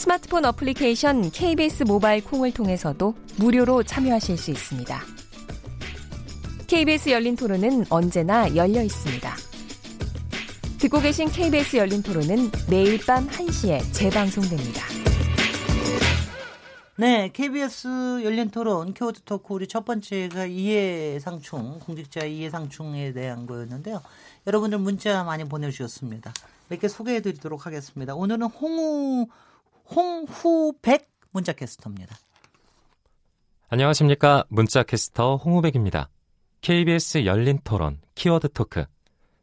스마트폰 어플리케이션 KBS 모바일 콩을 통해서도 무료로 참여하실 수 있습니다. KBS 열린 토론은 언제나 열려 있습니다. 듣고 계신 KBS 열린 토론은 매일 밤 1시에 재방송됩니다. 네, KBS 열린 토론 키워드 토크 우리 첫 번째가 이해상충 공직자 이해상충에 대한 거였는데요. 여러분들 문자 많이 보내주셨습니다. 몇 개 소개해드리도록 하겠습니다. 오늘은 홍우 홍후백 문자 캐스터입니다. 안녕하십니까 문자 캐스터 홍우백입니다. KBS 열린 토론 키워드 토크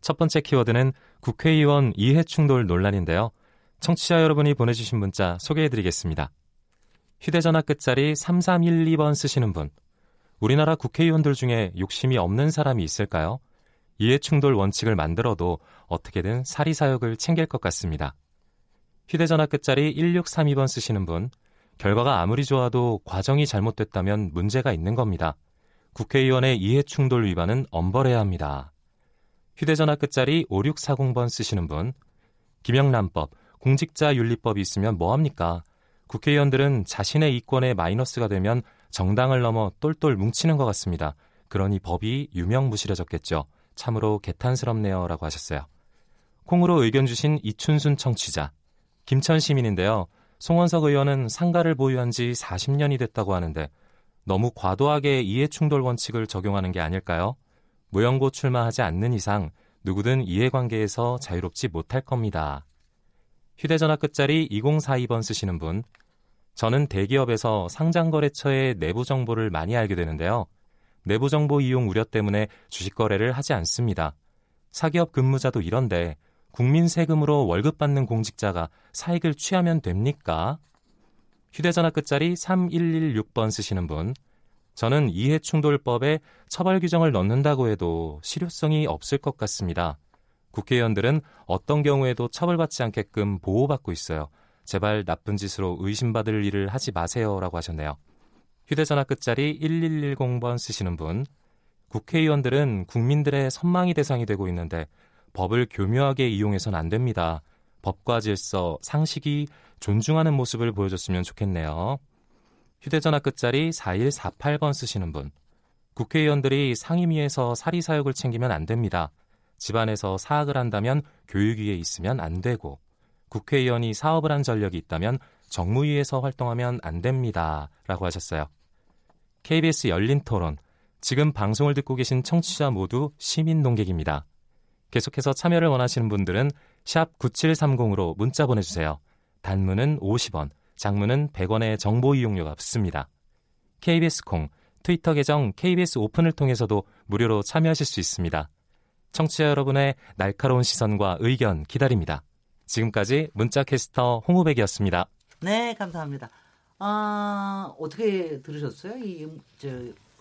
첫 번째 키워드는 국회의원 이해 충돌 논란인데요. 청취자 여러분이 보내주신 문자 소개해드리겠습니다. 휴대전화 끝자리 3312번 쓰시는 분. 우리나라 국회의원들 중에 욕심이 없는 사람이 있을까요? 이해충돌 원칙을 만들어도 어떻게든 사리사욕을 챙길 것 같습니다. 휴대전화 끝자리 1632번 쓰시는 분. 결과가 아무리 좋아도 과정이 잘못됐다면 문제가 있는 겁니다. 국회의원의 이해충돌 위반은 엄벌해야 합니다. 휴대전화 끝자리 5640번 쓰시는 분. 김영란법, 공직자윤리법이 있으면 뭐합니까? 국회의원들은 자신의 이권에 마이너스가 되면 정당을 넘어 똘똘 뭉치는 것 같습니다. 그러니 법이 유명무실해졌겠죠. 참으로 개탄스럽네요. 라고 하셨어요. 콩으로 의견 주신 이춘순 청취자. 김천 시민인데요. 송원석 의원은 상가를 보유한 지 40년이 됐다고 하는데 너무 과도하게 이해충돌 원칙을 적용하는 게 아닐까요? 무연고 출마하지 않는 이상 누구든 이해관계에서 자유롭지 못할 겁니다. 휴대전화 끝자리 2042번 쓰시는 분. 저는 대기업에서 상장거래처의 내부 정보를 많이 알게 되는데요. 내부 정보 이용 우려 때문에 주식 거래를 하지 않습니다. 사기업 근무자도 이런데 국민 세금으로 월급 받는 공직자가 사익을 취하면 됩니까? 휴대전화 끝자리 3116번 쓰시는 분. 저는 이해충돌법에 처벌 규정을 넣는다고 해도 실효성이 없을 것 같습니다. 국회의원들은 어떤 경우에도 처벌받지 않게끔 보호받고 있어요. 제발 나쁜 짓으로 의심받을 일을 하지 마세요. 라고 하셨네요. 휴대전화 끝자리 1110번 쓰시는 분. 국회의원들은 국민들의 선망이 대상이 되고 있는데 법을 교묘하게 이용해서는 안 됩니다. 법과 질서, 상식이 존중하는 모습을 보여줬으면 좋겠네요. 휴대전화 끝자리 4148번 쓰시는 분. 국회의원들이 상임위에서 사리사욕을 챙기면 안 됩니다. 집안에서 사학을 한다면 교육위에 있으면 안 되고 국회의원이 사업을 한 전력이 있다면 정무위에서 활동하면 안 됩니다. 라고 하셨어요. KBS 열린 토론. 지금 방송을 듣고 계신 청취자 모두 시민 농객입니다. 계속해서 참여를 원하시는 분들은 샵 9730으로 문자 보내주세요. 단문은 50원, 장문은 100원의 정보 이용료가 붙습니다. KBS 콩, 트위터 계정 KBS 오픈을 통해서도 무료로 참여하실 수 있습니다. 청취자 여러분의 날카로운 시선과 의견 기다립니다. 지금까지 문자캐스터 홍우백이었습니다. 네, 감사합니다. 아, 어떻게 들으셨어요? 이, 저,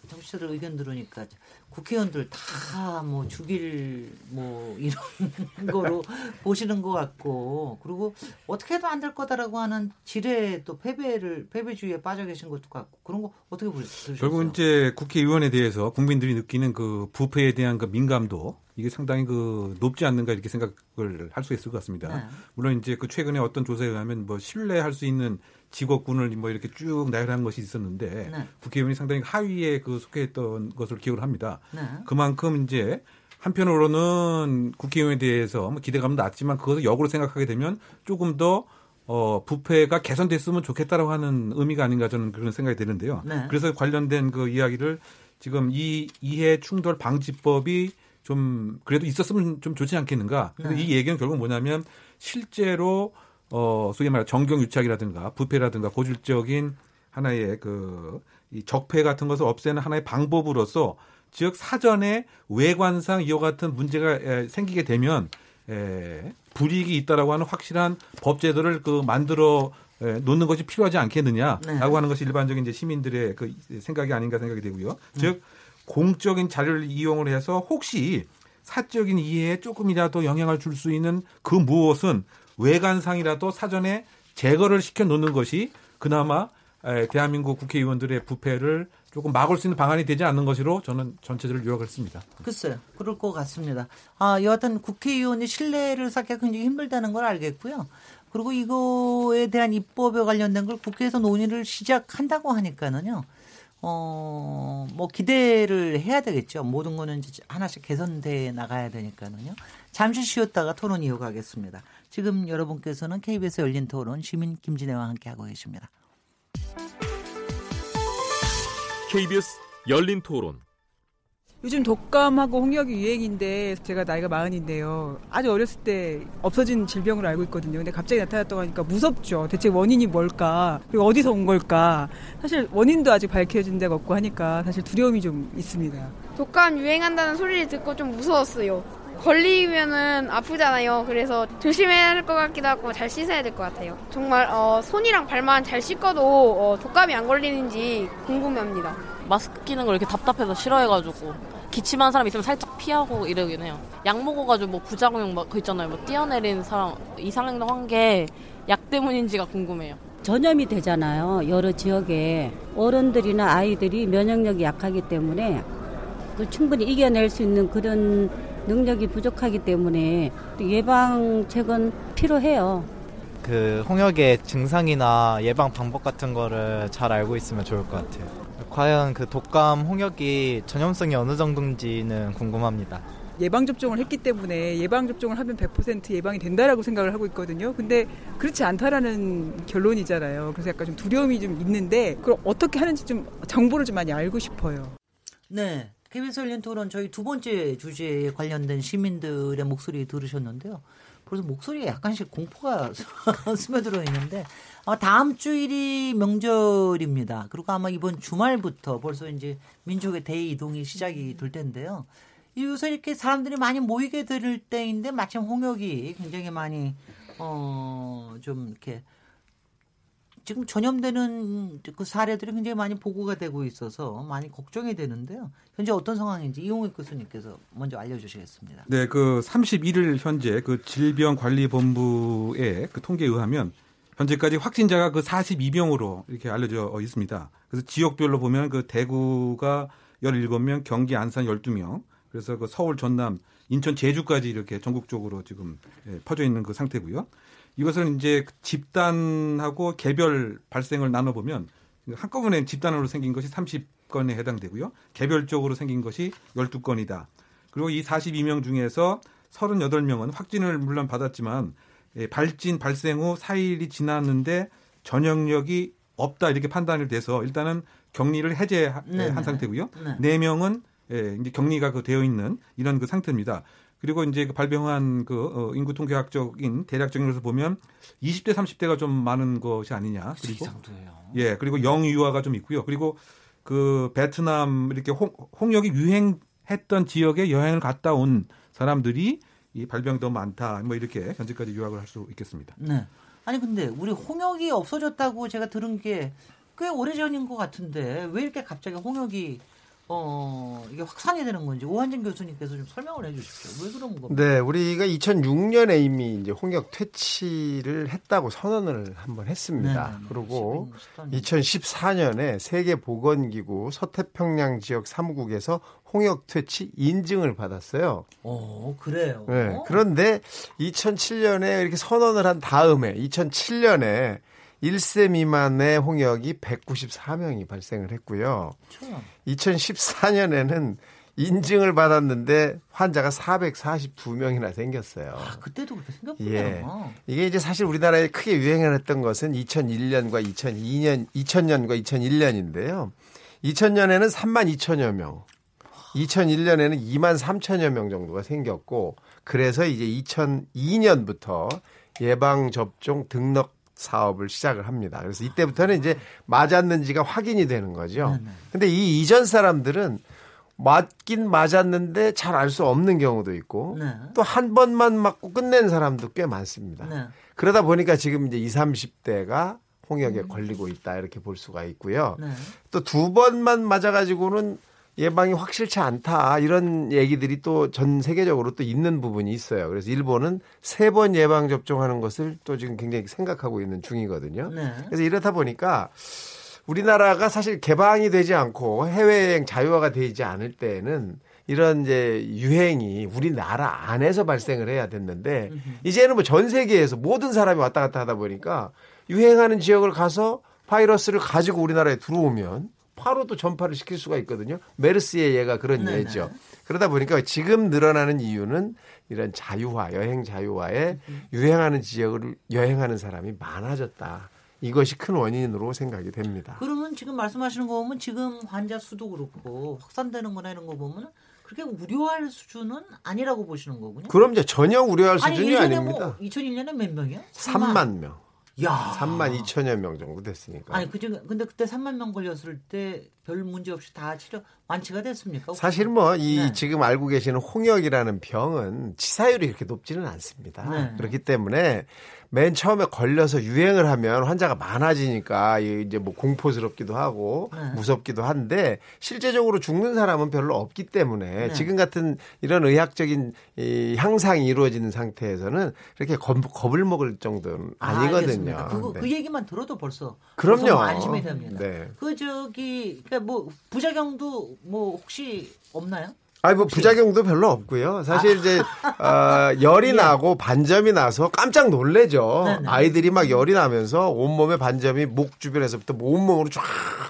청취자들 의견 들으니까 국회의원들 다 뭐 죽일 뭐 이런 거로 보시는 것 같고 그리고 어떻게 해도 안 될 거다라고 하는 지뢰 또 패배를 패배주의에 빠져 계신 것도 같고 그런 거 어떻게 보셨어요? 결국 이제 국회의원에 대해서 국민들이 느끼는 그 부패에 대한 그 민감도 이게 상당히 그 높지 않는가 이렇게 생각을 할 수 있을 것 같습니다. 네. 물론 이제 그 최근에 어떤 조사에 의하면 뭐 신뢰할 수 있는 직업군을 뭐 이렇게 쭉 나열한 것이 있었는데 네. 국회의원이 상당히 하위에 그 속해있던 것을 기억을 합니다. 네. 그만큼 이제 한편으로는 국회의원에 대해서 뭐 기대감은 낮지만 그것을 역으로 생각하게 되면 조금 더 어, 부패가 개선됐으면 좋겠다라고 하는 의미가 아닌가 저는 그런 생각이 드는데요. 네. 그래서 관련된 그 이야기를 지금 이 이해 충돌 방지법이 좀 그래도 있었으면 좀 좋지 않겠는가. 네. 이 얘기는 결국 뭐냐면 실제로 어, 소위 말해 정경유착이라든가 부패라든가 고질적인 하나의 그, 이 적폐 같은 것을 없애는 하나의 방법으로서 즉 사전에 외관상 이와 같은 문제가 에, 생기게 되면 에, 불이익이 있다라고 하는 확실한 법 제도를 그 만들어 예, 놓는 것이 필요하지 않겠느냐라고 네. 하는 것이 일반적인 이제 시민들의 그 생각이 아닌가 생각이 되고요. 즉 공적인 자료를 이용을 해서 혹시 사적인 이해에 조금이라도 영향을 줄 수 있는 그 무엇은 외관상이라도 사전에 제거를 시켜 놓는 것이 그나마 에, 대한민국 국회의원들의 부패를 조금 막을 수 있는 방안이 되지 않는 것으로 저는 전체적으로 요약을 했습니다. 글쎄요. 그럴 것 같습니다. 아, 여하튼 국회의원의 신뢰를 쌓기가 굉장히 힘들다는 걸 알겠고요. 그리고 이거에 대한 입법에 관련된 걸 국회에서 논의를 시작한다고 하니까는요. 어, 뭐 기대를 해야 되겠죠. 모든 거는 하나씩 개선돼 나가야 되니까는요. 잠시 쉬었다가 토론 이어가겠습니다. 지금 여러분께서는 KBS 열린 토론 시민 김진애와 함께 하고 계십니다. KBS 열린 토론. 요즘 독감하고 홍역이 유행인데 제가 나이가 마흔인데요. 아주 어렸을 때 없어진 질병으로 알고 있거든요. 근데 갑자기 나타났다고 하니까 무섭죠. 대체 원인이 뭘까? 그리고 어디서 온 걸까? 사실 원인도 아직 밝혀진 데가 없고 하니까 사실 두려움이 좀 있습니다. 독감 유행한다는 소리를 듣고 좀 무서웠어요. 걸리면은 아프잖아요. 그래서 조심해야 할 것 같기도 하고 잘 씻어야 될 것 같아요. 정말 어, 손이랑 발만 잘 씻어도 어, 독감이 안 걸리는지 궁금합니다. 마스크 끼는 걸 이렇게 답답해서 싫어해가지고 기침한 사람 있으면 살짝 피하고 이러긴 해요. 약 먹어가지고 뭐 부작용 막그 있잖아요. 뭐 뛰어내린 사람 이상행동 한 게 약 때문인지가 궁금해요. 전염이 되잖아요. 여러 지역에 어른들이나 아이들이 면역력이 약하기 때문에 그 충분히 이겨낼 수 있는 그런 능력이 부족하기 때문에 예방책은 필요해요. 그 홍역의 증상이나 예방 방법 같은 거를 잘 알고 있으면 좋을 것 같아요. 과연 그 독감 홍역이 전염성이 어느 정도인지는 궁금합니다. 예방접종을 했기 때문에 예방접종을 하면 100% 예방이 된다라고 생각을 하고 있거든요. 근데 그렇지 않다라는 결론이잖아요. 그래서 약간 좀 두려움이 좀 있는데 그걸 어떻게 하는지 좀 정보를 좀 많이 알고 싶어요. 네. KBS 열린 토론 저희 두 번째 주제에 관련된 시민들의 목소리 들으셨는데요. 벌써 목소리에 약간씩 공포가 스며들어 있는데 아, 다음 주일이 명절입니다. 그리고 아마 이번 주말부터 벌써 이제 민족의 대이동이 시작이 될 텐데요. 요새 이렇게 사람들이 많이 모이게 될 때인데 마침 홍역이 굉장히 많이 어 좀 이렇게 지금 전염되는 그 사례들이 굉장히 많이 보고가 되고 있어서 많이 걱정이 되는데요. 현재 어떤 상황인지 이용익 교수님께서 먼저 알려주시겠습니다. 네, 그 31일 현재 그 질병관리본부의 그 통계에 의하면 현재까지 확진자가 그 42명으로 이렇게 알려져 있습니다. 그래서 지역별로 보면 그 대구가 17명, 경기 안산 12명, 그래서 그 서울, 전남, 인천, 제주까지 이렇게 전국적으로 지금 예, 퍼져 있는 그 상태고요. 이것은 이제 집단하고 개별 발생을 나눠 보면 한꺼번에 집단으로 생긴 것이 30건에 해당되고요. 개별적으로 생긴 것이 12건이다. 그리고 이 42명 중에서 38명은 확진을 물론 받았지만 예, 발진 발생 후 4일이 지났는데 전염력이 없다 이렇게 판단이 돼서 일단은 격리를 해제한 네네. 상태고요. 네. 네 명은 예, 이제 격리가 그 되어 있는 이런 그 상태입니다. 그리고 이제 그 발병한 그 어, 인구 통계학적인 대략적인 것을 보면 20대 30대가 좀 많은 것이 아니냐. 그리고 정도예요. 예, 그리고 영유아가 좀 있고요. 그리고 그 베트남 이렇게 홍, 홍역이 유행했던 지역에 여행을 갔다 온 사람들이 이 발병이 더 많다. 뭐 이렇게 현재까지 요약을 할 수 있겠습니다. 네. 아니 근데 우리 홍역이 없어졌다고 제가 들은 게 꽤 오래전인 것 같은데 왜 이렇게 갑자기 홍역이 어 이게 확산이 되는 건지 오한진 교수님께서 좀 설명을 해 주십시오. 왜 그런 겁니까? 네, 우리가 2006년에 이미 이제 홍역 퇴치를 했다고 선언을 한번 했습니다. 네, 그리고 12년. 2014년에 세계보건기구 서태평양 지역 사무국에서 홍역 퇴치 인증을 받았어요. 어 그래요. 네, 그런데 2007년에 이렇게 선언을 한 다음에 2007년에 1세 미만의 홍역이 194명이 발생을 했고요. 참. 2014년에는 인증을 받았는데 환자가 442명이나 생겼어요. 아, 그때도 그렇게 생겼구나. 예. 이게 이제 사실 우리나라에 크게 유행을 했던 것은 2001년과 2002년, 2000년과 2001년인데요. 2000년에는 3만 2천여 명, 2001년에는 2만 3천여 명 정도가 생겼고, 그래서 이제 2002년부터 예방접종 등록 사업을 시작을 합니다. 그래서 이때부터는 이제 맞았는지가 확인이 되는 거죠. 근데 이 이전 사람들은 맞긴 맞았는데 잘 알 수 없는 경우도 있고 네. 또한 번만 맞고 끝낸 사람도 꽤 많습니다. 네. 그러다 보니까 지금 이제 20, 30대가 홍역에 걸리고 있다 이렇게 볼 수가 있고요. 네. 또두 번만 맞아가지고는 예방이 확실치 않다 이런 얘기들이 또 전 세계적으로 또 있는 부분이 있어요. 그래서 일본은 세 번 예방 접종하는 것을 또 지금 굉장히 생각하고 있는 중이거든요. 네. 그래서 이렇다 보니까 우리나라가 사실 개방이 되지 않고 해외여행 자유화가 되지 않을 때에는 이런 이제 유행이 우리나라 안에서 발생을 해야 됐는데 이제는 뭐 전 세계에서 모든 사람이 왔다 갔다 하다 보니까 유행하는 지역을 가서 바이러스를 가지고 우리나라에 들어오면 또 전파를 시킬 수가 있거든요. 메르스의 예가 그런 네네. 예죠. 그러다 보니까 지금 늘어나는 이유는 이런 자유화, 여행 자유화에 유행하는 지역을 여행하는 사람이 많아졌다. 이것이 큰 원인으로 생각이 됩니다. 그러면 지금 말씀하시는 거 보면 지금 환자 수도 그렇고 확산되는 거나 이런 거 보면 그렇게 우려할 수준은 아니라고 보시는 거군요. 그럼 이제 전혀 우려할 아니 수준이 예전에 아닙니다. 뭐 2001년에 몇 명이요? 3만 명. 야. 3만 2천여 명 정도 됐으니까. 아니 그중 근데 그때 3만 명 걸렸을 때 별 문제 없이 다 치료 완치가 됐습니까? 사실 뭐이 네. 지금 알고 계시는 홍역이라는 병은 치사율이 그렇게 높지는 않습니다. 네. 그렇기 때문에 맨 처음에 걸려서 유행을 하면 환자가 많아지니까 이제 뭐 공포스럽기도 하고 네. 무섭기도 한데 실제적으로 죽는 사람은 별로 없기 때문에 네. 지금 같은 이런 의학적인 이 향상이 이루어지는 상태에서는 그렇게 겁, 겁을 먹을 정도는 아, 아니거든요. 알겠습니다. 그거, 네. 그 얘기만 들어도 벌써 그럼요. 안심이 됩니다. 네. 그 저기 그러니까 뭐 부작용도 뭐 혹시 없나요? 아니 뭐 부작용도 별로 없고요. 사실 이제 어, 열이 나고 반점이 나서 깜짝 놀래죠. 예. 네네. 아이들이 막 열이 나면서 온몸에 반점이 목 주변에서부터 뭐 온몸으로 쫙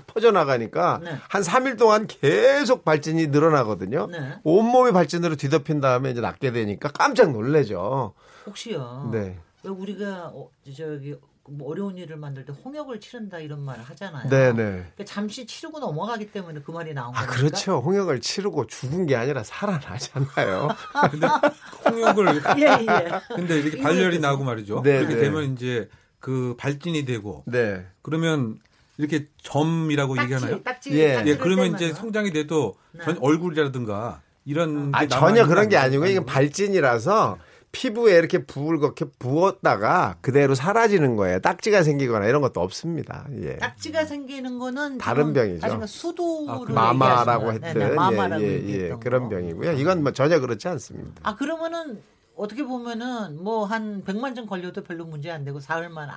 퍼져나가니까 네. 한 3일 동안 계속 발진이 늘어나거든요. 네. 온몸이 발진으로 뒤덮인 다음에 이제 낫게 되니까 깜짝 놀래죠. 혹시요. 네. 왜 우리가 어, 저기 뭐 어려운 일을 만들 때 홍역을 치른다 이런 말 하잖아요. 네네. 그러니까 잠시 치르고 넘어가기 때문에 그 말이 나온 아, 거니까. 그렇죠. 홍역을 치르고 죽은 게 아니라 살아나잖아요. 근데 홍역을 예, 예. 근데 이렇게 발열이 나고 말이죠. 네, 그렇게 네. 되면 이제 그 발진이 되고 네. 그러면 이렇게 점이라고 딱지, 얘기하나요? 딱지, 예. 예, 그러면. 이제 성장이 돼도 네. 전 얼굴이라든가 이런 아, 게 전혀 그런 게? 아니고 이건 발진이라서 피부에 이렇게 부을겁게 부었다가 그대로 사라지는 거예요. 딱지가 생기거나 이런 것도 없습니다. 예. 딱지가 생기는 거는 다른 병이죠. 아직 수도를 아, 그 마마라고 했던. 네, 네, 마마라고 예, 예, 예. 그런 거. 병이고요. 이건 뭐 전혀 그렇지 않습니다. 아 그러면은 어떻게 보면은 뭐 한 100만 점 걸려도 별로 문제 안 되고 사흘만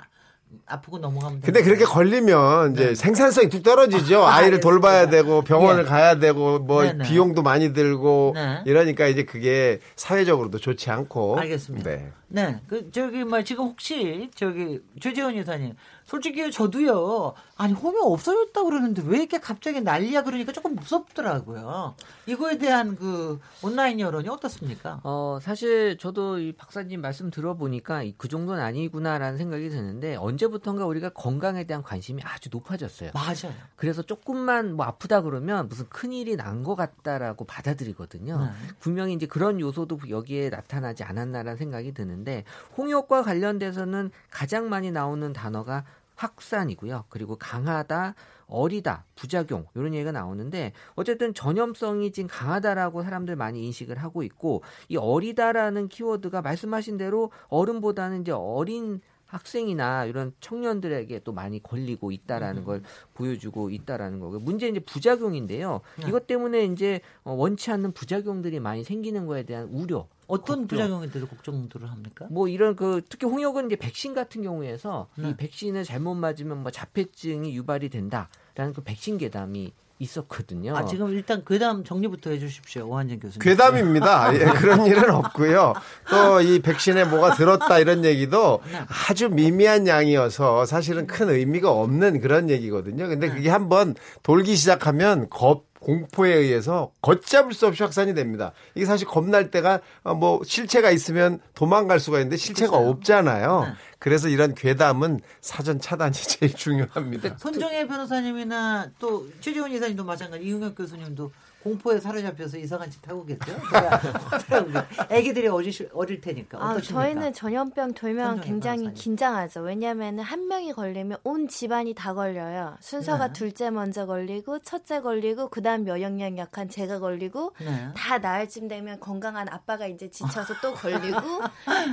아, 아프고 넘어가면 근데 그렇게. 걸리면 이제 네. 생산성이 뚝 떨어지죠. 아, 알겠습니다. 돌봐야 되고 병원을 예. 가야 되고 뭐 네, 네. 비용도 많이 들고 네. 이러니까 이제 그게 사회적으로도 좋지 않고 알겠습니다. 네. 네, 그 저기 뭐 지금 혹시 저기 최재원 이사님, 솔직히 저도요. 아니 홍역 없어졌다 고 그러는데 왜 이렇게 갑자기 난리야 그러니까 조금 무섭더라고요. 이거에 대한 그 온라인 여론이 어떻습니까? 어, 사실 저도 이 박사님 말씀 들어보니까 이- 그 정도는 아니구나라는 생각이 드는데 언제부턴가 우리가 건강에 대한 관심이 아주 높아졌어요. 맞아요. 그래서 조금만 뭐 아프다 그러면 무슨 큰 일이 난 것 같다라고 받아들이거든요. 네. 분명히 이제 그런 요소도 여기에 나타나지 않았나라는 생각이 드는데 홍역과 관련돼서는 가장 많이 나오는 단어가 확산이고요. 그리고 강하다, 어리다, 부작용 이런 얘기가 나오는데 어쨌든 전염성이 지금 강하다라고 사람들 많이 인식을 하고 있고 이 어리다라는 키워드가 말씀하신 대로 어른보다는 이제 어린 학생이나 이런 청년들에게 또 많이 걸리고 있다라는 걸 보여주고 있다라는 거고요. 문제는 이제 부작용인데요. 네. 이것 때문에 이제 어, 원치 않는 부작용들이 많이 생기는 거에 대한 우려. 어떤 걱정. 부작용들을 걱정들을 합니까? 뭐 이런 그 특히 홍역은 이제 백신 같은 경우에서 네. 이 백신을 잘못 맞으면 뭐 자폐증이 유발이 된다라는 그 백신 괴담이 있었거든요. 아 지금 일단 괴담 정리부터 해주십시오, 오한정 교수님. 괴담입니다. 예, 그런 일은 없고요. 또 이 백신에 뭐가 들었다 이런 얘기도 네. 아주 미미한 양이어서 사실은 큰 의미가 없는 그런 얘기거든요. 근데 네. 그게 한번 돌기 시작하면 겁 공포에 의해서 걷잡을 수 없이 확산이 됩니다. 이게 사실 겁날 때가 어, 뭐 실체가 있으면 도망갈 수가 있는데 실체가 그렇죠. 없잖아요. 네. 그래서 이런 괴담은 사전 차단이 제일 중요합니다. 손정혜 변호사님이나 또 최재원 이사님도 마찬가지, 이용혁 교수님도 공포에 사로잡혀서 이상한 짓 하고 계세요? 애기들이 어릴, 어릴 테니까 아, 어떠십니까? 저희는 전염병 돌면 굉장히 변호사님. 긴장하죠. 왜냐하면 한 명이 걸리면 온 집안이 다 걸려요. 순서가 네. 둘째 먼저 걸리고 첫째 걸리고 그다음 면역력 약한 제가 걸리고 네. 다 나을 쯤 되면 건강한 아빠가 이제 지쳐서 또 걸리고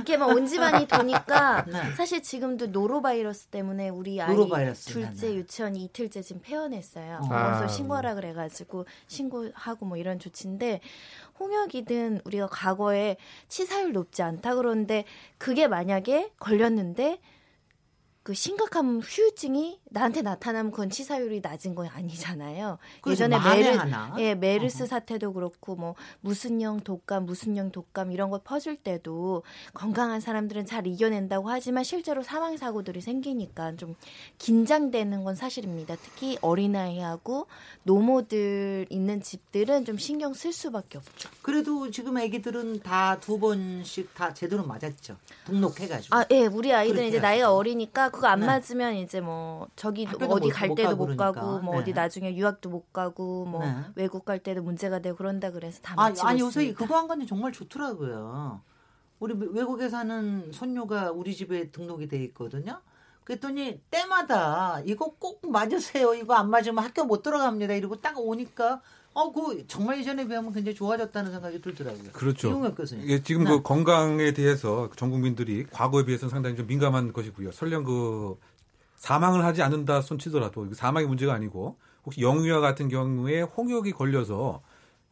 이게 막 온 집안이 도니까 네. 사실 지금도 노로바이러스 때문에 우리 아이 노로바이러스, 둘째 네, 네. 유치원이 이틀째 지금 폐원했어요. 아. 그래서 신고하라 그래가지고 신고 하고 뭐 이런 조치인데 홍역이든 우리가 과거에 치사율 높지 않다 그러는데 그게 만약에 걸렸는데 그 심각한 후유증이 나한테 나타나면 그건 치사율이 낮은 건 아니잖아요. 그렇죠. 예전에 메르. 예, 메르스 사태도 그렇고 뭐 무슨형 독감, 무슨형 독감 이런 거 퍼질 때도 건강한 사람들은 잘 이겨낸다고 하지만 실제로 사망 사고들이 생기니까 좀 긴장되는 건 사실입니다. 특히 어린아이하고 노모들 있는 집들은 좀 신경 쓸 수밖에 없죠. 그래도 지금 애기들은 다 두 번씩 다 제대로 맞았죠. 등록해가지고. 아, 예, 우리 아이들은 이제 나이가 어리니까 그거 안 네. 맞으면 이제 뭐 저기 어디 못- 갈못 때도 가고 못 그러니까. 가고 뭐 네. 어디 나중에 유학도 못 가고 뭐 네. 외국 갈 때도 문제가 되고 그런다 그래서 다 아, 맞히고 아니 요새 있습니다. 그거 한 건데 정말 좋더라고요. 우리 외국에 사는 손녀가 우리 집에 등록이 돼 있거든요. 그랬더니 때마다 이거 꼭 맞으세요. 이거 안 맞으면 학교 못 들어갑니다. 이러고 딱 오니까 어, 그 정말 예전에 비하면 굉장히 좋아졌다는 생각이 들더라고요. 그렇죠. 이용혁 교수님. 이게 지금 네. 그 건강에 대해서 전 국민들이 과거에 비해서는 상당히 좀 민감한 것이고요. 설령 그 사망을 하지 않는다 손치더라도 사망이 문제가 아니고 혹시 영유아 같은 경우에 홍역이 걸려서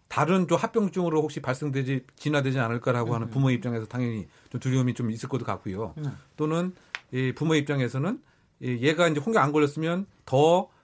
다른 좀 합병증으로 혹시 발생되지 진화되지 않을까라고 하는 부모 입장에서 당연히 좀 두려움이 좀 있을 것도 같고요. 네. 또는 이 부모 입장에서는 이 얘가 이제 홍역 안 걸렸으면 더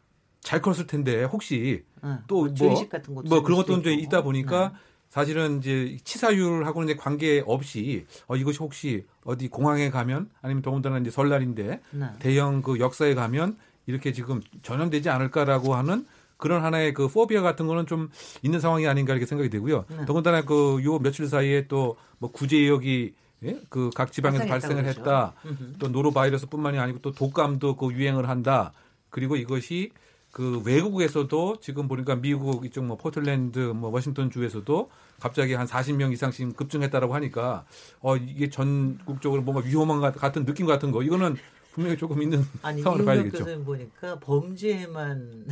잘 컸을 텐데 혹시 네. 또뭐뭐 죄의식 같은 것도 뭐 그런 것도 있고. 있다 보니까 네. 사실은 이제 치사율하고는 이제 관계 없이 어 이것이 혹시 어디 공항에 가면 아니면 더군다나 이제 설날인데 네. 대형 그 역사에 가면 이렇게 지금 전염되지 않을까라고 하는 그런 하나의 그 포비아 같은 거는 좀 있는 상황이 아닌가 이렇게 생각이 되고요. 네. 더군다나 그 요 며칠 사이에 또 뭐 구제역이 예? 그 각 지방에서 발생을 그러죠. 했다. 음흠. 또 노로바이러스뿐만이 아니고 또 독감도 그 유행을 한다. 그리고 이것이 그 외국에서도 지금 보니까 미국 이쪽 뭐 포틀랜드 뭐 워싱턴 주에서도 갑자기 한 40명 이상씩 급증했다라고 하니까 어 이게 전국적으로 뭔가 위험한 것 같은 느낌 같은 거 이거는 분명히 조금 있는 아니 상황을 봐야겠죠. 교수님 보니까 범죄에만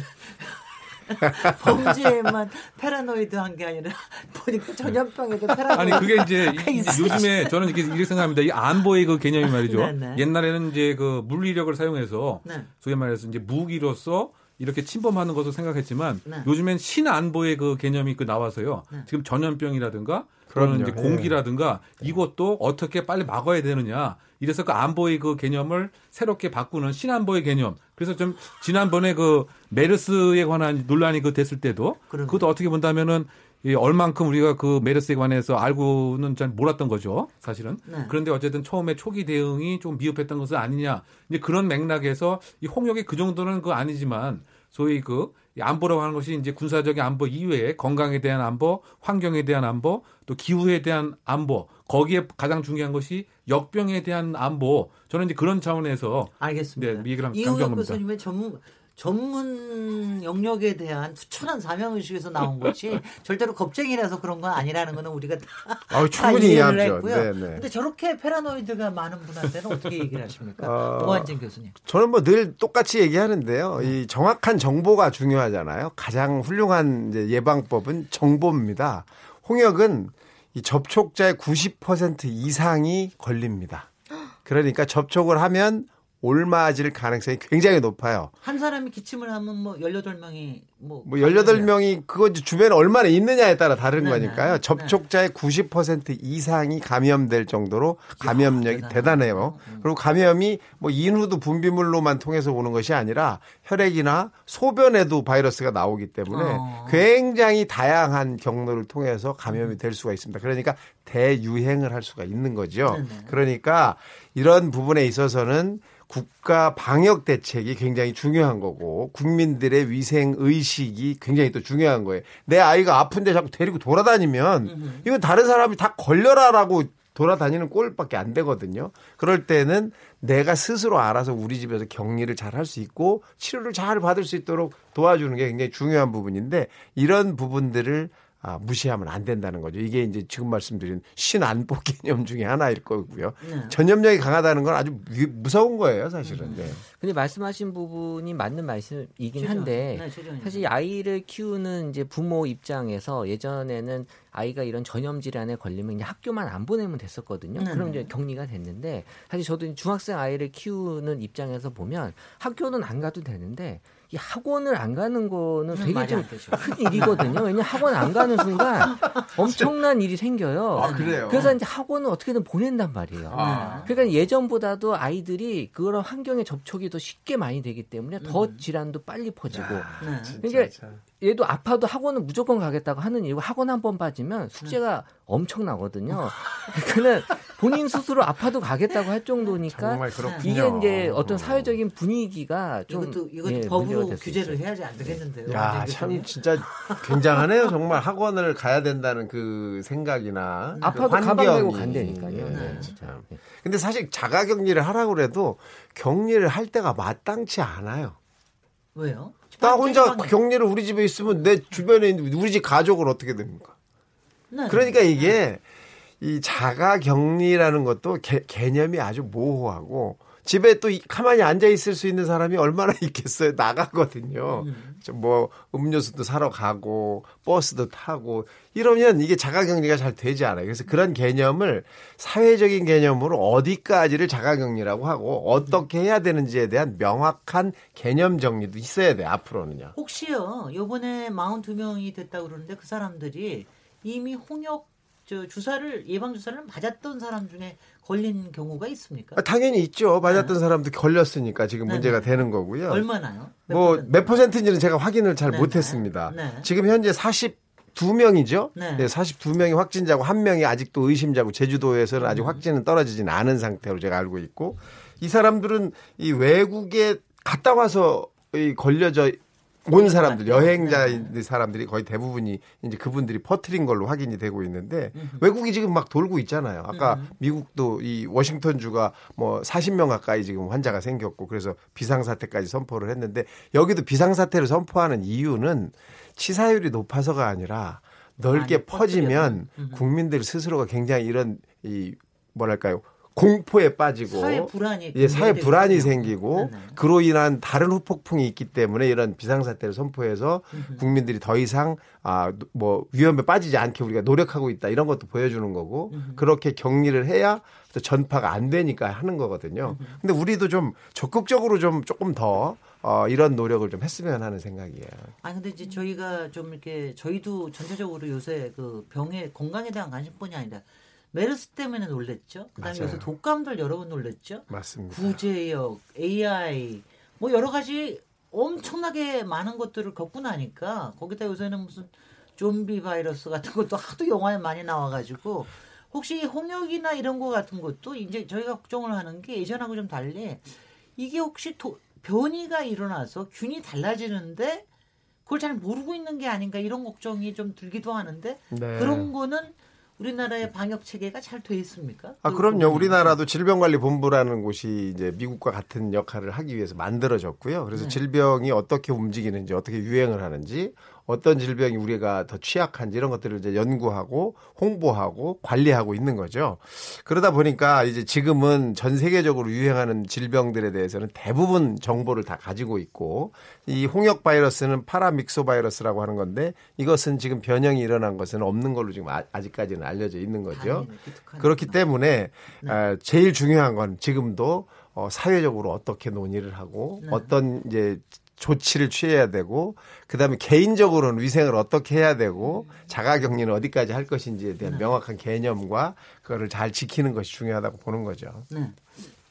범죄에만 패러노이드한 게 아니라 보니까 전염병에도 패러노이드. 아니 그게 이제 요즘에 저는 이렇게, 이렇게 생각합니다. 이 안보의 그 개념이 말이죠. 네, 네. 옛날에는 이제 그 물리력을 사용해서 네. 소위 말해서 이제 무기로서 이렇게 침범하는 것을 생각했지만 네. 요즘엔 신안보의 그 개념이 그 나와서요. 네. 지금 전염병이라든가 그런. 이제 예. 공기라든가 이것도 어떻게 빨리 막아야 되느냐. 이래서 그 안보의 그 개념을 새롭게 바꾸는 신안보의 개념. 그래서 좀 지난번에 그 메르스에 관한 논란이 그 됐을 때도 그럼요. 그것도 어떻게 본다면은 이 얼만큼 우리가 그 메르스에 관해서 알고는 잘 몰랐던 거죠, 사실은. 네. 그런데 어쨌든 처음에 초기 대응이 좀 미흡했던 것은 아니냐. 이제 그런 맥락에서 이 홍역이 그 정도는 그 아니지만 소위 그이 안보라고 하는 것이 이제 군사적인 안보 이외에 건강에 대한 안보, 환경에 대한 안보, 또 기후에 대한 안보, 거기에 가장 중요한 것이 역병에 대한 안보. 저는 이제 그런 차원에서 알겠습니다. 네, 이 얘기를 한- 이용혁 강조한 겁니다. 교수님의 전문 전문 영역에 대한 투철한 사명 의식에서 나온 것이 절대로 겁쟁이라서 그런 건 아니라는 거는 우리가 다, 다 충분히 이해를 이해하죠. 했고요. 네, 네. 근데 저렇게 패러노이드가 많은 분한테는 어떻게 얘기를 하십니까? 어, 오한진 교수님. 저는 뭐 늘 똑같이 얘기하는데요. 이 정확한 정보가 중요하잖아요. 가장 훌륭한 예방법은 정보입니다. 홍역은 이 접촉자의 90% 이상이 걸립니다. 그러니까 접촉을 하면 옮아질 가능성이 굉장히 높아요. 한 사람이 기침을 하면 뭐 18명이 뭐 뭐 18명이 그거 주변에 얼마나 있느냐에 따라 다른 네네. 거니까요. 네. 접촉자의 90% 이상이 감염될 정도로 감염력이 대단해요. 그리고 감염이 뭐 인후도 분비물로만 통해서 오는 것이 아니라 혈액이나 소변에도 바이러스가 나오기 때문에 어. 굉장히 다양한 경로를 통해서 감염이 될 수가 있습니다. 그러니까 대유행을 할 수가 있는 거죠. 네네. 그러니까 이런 부분에 있어서는 국가 방역 대책이 굉장히 중요한 거고 국민들의 위생 의식이 굉장히 또 중요한 거예요. 내 아이가 아픈데 자꾸 데리고 돌아다니면 이건 다른 사람이 다 걸려라라고 돌아다니는 꼴밖에 안 되거든요. 그럴 때는 내가 스스로 알아서 우리 집에서 격리를 잘 할 수 있고 치료를 잘 받을 수 있도록 도와주는 게 굉장히 중요한 부분인데 이런 부분들을 아, 무시하면 안 된다는 거죠. 이게 이제 지금 말씀드린 신안보 개념 중에 하나일 거고요. 네. 전염력이 강하다는 건 아주 위- 무서운 거예요, 사실은. 네. 근데 말씀하신 부분이 맞는 말씀이긴 최재원. 한데 네. 사실 아이를 키우는 이제 부모 입장에서 예전에는 아이가 이런 전염 질환에 걸리면 그냥 학교만 안 보내면 됐었거든요. 네네. 그럼 이제 격리가 됐는데 사실 저도 중학생 아이를 키우는 입장에서 보면 학교는 안 가도 되는데 이 학원을 안 가는 거는 되게 말이 좀안 되죠. 큰 일이거든요. 왜냐면 학원 안 가는 순간 엄청난 일이 생겨요. 아, 그래요? 그래서 이제 학원을 어떻게는 보낸단 말이에요. 아. 그러니까 예전보다도 아이들이 그런 환경에 접촉이 더 쉽게 많이 되기 때문에 더 음. 질환도 빨리 퍼지고. 네. 그러니까 얘도 아파도 학원은 무조건 가겠다고 하는 이유가 학원 한 번 빠지면 숙제가 엄청나거든요. 그러니까 본인 스스로 아파도 가겠다고 할 정도니까 정말 그렇군요. 이게 이제 어떤 사회적인 분위기가 좀 이것도 이것도 예, 법으로 규제를. 해야지 안 되겠는데요. 야, 참. 진짜 굉장하네요. 정말 학원을 가야 된다는 그 생각이나 아파도 그 가방 환경이. 메고 간다니까요. 예, 네, 진짜. 근데 사실 자가 격리를 하라고 그래도 격리를 할 때가 마땅치 않아요. 왜요? 나 혼자 격리를 우리 집에 있으면 내 주변에 있는 우리 집 가족은 어떻게 됩니까? 네. 그러니까 이게 이 자가 격리라는 것도 개, 개념이 아주 모호하고 집에 또 이- 가만히 앉아 있을 수 있는 사람이 얼마나 있겠어요? 나가거든요. 저뭐 음료수도 사러 가고 버스도 타고 이러면 이게 자가 격리가 잘 되지 않아요. 그래서 그런 개념을 사회적인 개념으로 어디까지를 자가 격리라고 하고 어떻게 해야 되는지에 대한 명확한 개념 정리도 있어야 돼. 요 앞으로는요. 혹시요 요번에 42명이 됐다고 그러는데 그 사람들이 이미 홍역 저 주사를 예방 주사를 맞았던 사람 중에 걸린 경우가 있습니까? 아, 당연히 있죠. 맞았던 사람도 걸렸으니까 지금 네, 문제가 네. 되는 거고요. 얼마나요? 몇뭐 퍼센트? 몇 퍼센트 인지는 제가 확인을 잘 네, 못했습니다. 네. 지금 현재 42명이죠. 네. 네. 42명이 확진자고 한 명이 아직도 의심자고 제주도에서는 아직 음. 확진은 떨어지진 않은 상태로 제가 알고 있고 이 사람들은 이 외국에 갔다 와서 이 걸려져 온 사람들 여행자인 네. 사람들이 거의 대부분이 이제 그분들이 퍼트린 걸로 확인이 되고 있는데 외국이 지금 막 돌고 있잖아요. 아까 음. 미국도 이 워싱턴 주가 뭐 40명 가까이 지금 환자가 생겼고 그래서 비상 사태까지 선포를 했는데 여기도 비상 사태를 선포하는 이유는 치사율이 높아서가 아니라 넓게 퍼지면. 국민들 스스로가 굉장히 이런 이 뭐랄까요 공포에 빠지고 사회 불안이 예, 사회 불안이 되거든요. 생기고 네네. 그로 인한 다른 후폭풍이 있기 때문에 이런 비상사태를 선포해서 국민들이 더 이상 아 뭐 위험에 빠지지 않게 우리가 노력하고 있다 이런 것도 보여주는 거고 그렇게 격리를 해야 또 전파가 안 되니까 하는 거거든요. 근데 우리도 좀 적극적으로 좀 조금 더 어, 이런 노력을 좀 했으면 하는 생각이에요. 아 근데 이제 저희가 좀 이렇게 저희도 전체적으로 요새 그 병의 건강에 대한 관심뿐이 아니라 메르스 때문에 놀랬죠. 그다음에. 요새 독감들 여러 번 놀랬죠. 맞습니다. 구제역, AI 뭐 여러 가지 엄청나게 많은 것들을 겪고 나니까 거기다 요새는 무슨 좀비 바이러스 같은 것도 하도 영화에 많이 나와가지고 혹시 홍역이나 이런 거 같은 것도 이제 저희가 걱정을 하는 게 예전하고 좀 달리 이게 혹시 도- 변이가 일어나서 균이 달라지는데 그걸 잘 모르고 있는 게 아닌가 이런 걱정이 좀 들기도 하는데 네. 그런 거는 우리나라의 방역 체계가 잘 돼 있습니까? 아, 그 그럼요. 우리나라도 질병관리본부라는 곳이 이제 미국과 같은 역할을 하기 위해서 만들어졌고요. 그래서 네. 질병이 어떻게 움직이는지, 어떻게 유행을 하는지, 어떤 질병이 우리가 더 취약한지 이런 것들을 이제 연구하고 홍보하고 관리하고 있는 거죠. 그러다 보니까 이제 지금은 전 세계적으로 유행하는 질병들에 대해서는 대부분 정보를 다 가지고 있고 이 홍역 바이러스는 파라믹소 바이러스라고 하는 건데 이것은 지금 변형이 일어난 것은 없는 걸로 지금 아- 아직까지는 알려져 있는 거죠. 그렇기 때문에 네. 아, 제일 중요한 건 지금도 어, 사회적으로 어떻게 논의를 하고 네. 어떤 이제 조치를 취해야 되고 그다음에 개인적으로는 위생을 어떻게 해야 되고 자가격리는 어디까지 할 것인지에 대한 네. 명확한 개념과 그거를 잘 지키는 것이 중요하다고 보는 거죠. 네.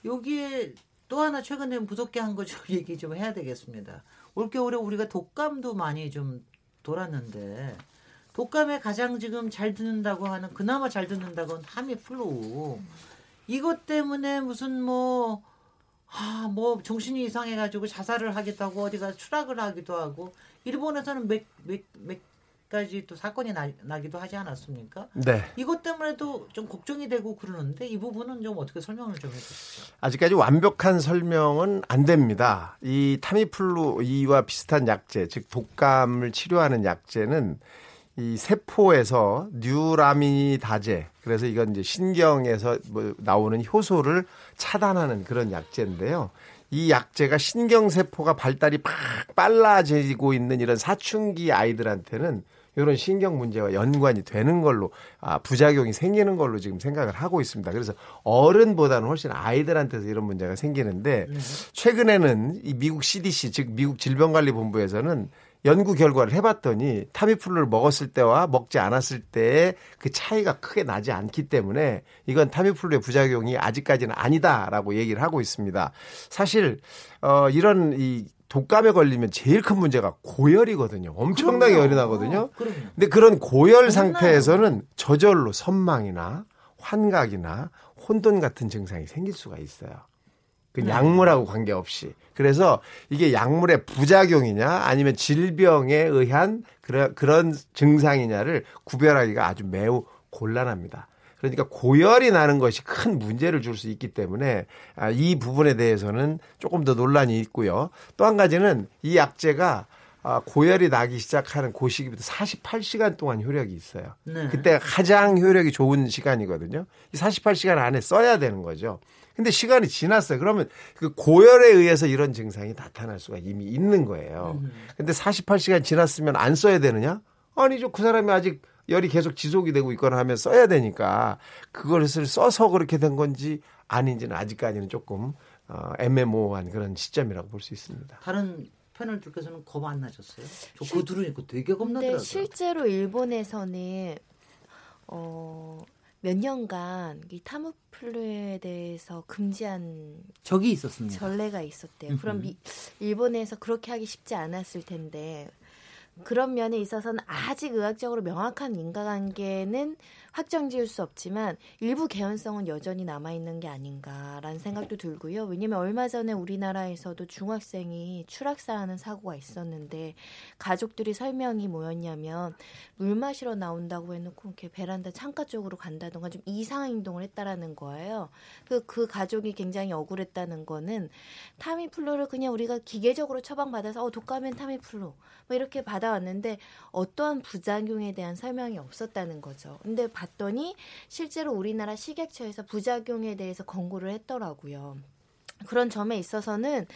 여기에 또 하나 최근에 무섭게 한 거 좀 얘기 좀 해야 되겠습니다. 올겨울에 우리가 독감도 많이 좀 돌았는데 독감에 가장 지금 잘 듣는다고 하는 그나마 잘 듣는다고 하는 타미플루 이것 때문에 무슨 뭐 아, 뭐 정신이 이상해가지고 자살을 하기도 하고 어디가 추락을 하기도 하고 일본에서는 맥, 맥, 맥 까지 또 사건이 나, 기도 하지 않았습니까? 네. 이것 때문에도 좀 걱정이 되고 그러는데 이 부분은 좀 어떻게 설명을 좀 해주시죠. 아직까지 완벽한 설명은 안 됩니다. 이 타미플루 이와 비슷한 약제, 즉 독감을 치료하는 약제는 이 세포에서 뉴라미다제 그래서 이건 이제 신경에서 뭐 나오는 효소를 차단하는 그런 약제인데요. 이 약제가 신경 세포가 발달이 팍 빨라지고 있는 이런 사춘기 아이들한테는 이런 신경 문제와 연관이 되는 걸로 아, 부작용이 생기는 걸로 지금 생각을 하고 있습니다. 그래서 어른보다는 훨씬 아이들한테서 이런 문제가 생기는데 네. 최근에는 이 미국 CDC 즉 미국 질병관리본부에서는 연구 결과를 해봤더니 타미플루를 먹었을 때와 먹지 않았을 때의 그 차이가 크게 나지 않기 때문에 이건 타미플루의 부작용이 아직까지는 아니다라고 얘기를 하고 있습니다. 사실 어 이런 이 독감에 걸리면 제일 큰 문제가 고열이거든요. 엄청나게 열이 나거든요. 어, 근데 그런 고열 상태에서는 저절로 선망이나 환각이나 혼돈 같은 증상이 생길 수가 있어요. 그 네. 약물하고 관계없이. 그래서 이게 약물의 부작용이냐 아니면 질병에 의한 그런 그런 증상이냐를 구별하기가 아주 매우 곤란합니다. 그러니까 고열이 나는 것이 큰 문제를 줄 수 있기 때문에 아, 이 부분에 대해서는 조금 더 논란이 있고요. 또 한 가지는 이 약제가 아, 고열이 나기 시작하는 그 시기부터 48시간 동안 효력이 있어요. 네. 그때 가장 효력이 좋은 시간이거든요. 이 48시간 안에 써야 되는 거죠. 근데 시간이 지났어요. 그러면 그 고열에 의해서 이런 증상이 나타날 수가 이미 있는 거예요. 음. 근데 48시간 지났으면 안 써야 되느냐? 아니죠. 그 사람이 아직 열이 계속 지속이 되고 있거나 하면 써야 되니까 그것을 써서 그렇게 된 건지 아닌지는 아직까지는 조금 어, 애매모호한 그런 시점이라고 볼 수 있습니다. 다른 패널들께서는 겁 안 나셨어요? 저 그거 들으니까 되게 겁나더라고요. 실제로 일본에서는 어, 몇 년간 이 타무플루에 대해서 금지한 적이 있었습니다. 전례가 있었대요. 그럼 미, 일본에서 그렇게 하기 쉽지 않았을 텐데 그런 면에 있어서는 아직 의학적으로 명확한 인과관계는 확정 지을 수 없지만 일부 개연성은 여전히 남아 있는 게 아닌가라는 생각도 들고요. 왜냐면 얼마 전에 우리나라에서도 중학생이 추락사하는 사고가 있었는데 가족들이 설명이 뭐였냐면 물 마시러 나온다고 해놓고 이렇게 베란다 창가 쪽으로 간다던가 좀 이상한 행동을 했다라는 거예요. 그, 그 가족이 굉장히 억울했다는 거는 타미플루를 그냥 우리가 기계적으로 처방받아서 어, 독감엔 타미플루 뭐 이렇게 받아왔는데 어떠한 부작용에 대한 설명이 없었다는 거죠. 근데 봤더니 실제로 우리나라 식약처에서 부작용에 대해서 권고를 했더라고요. 그런 점에 있어서는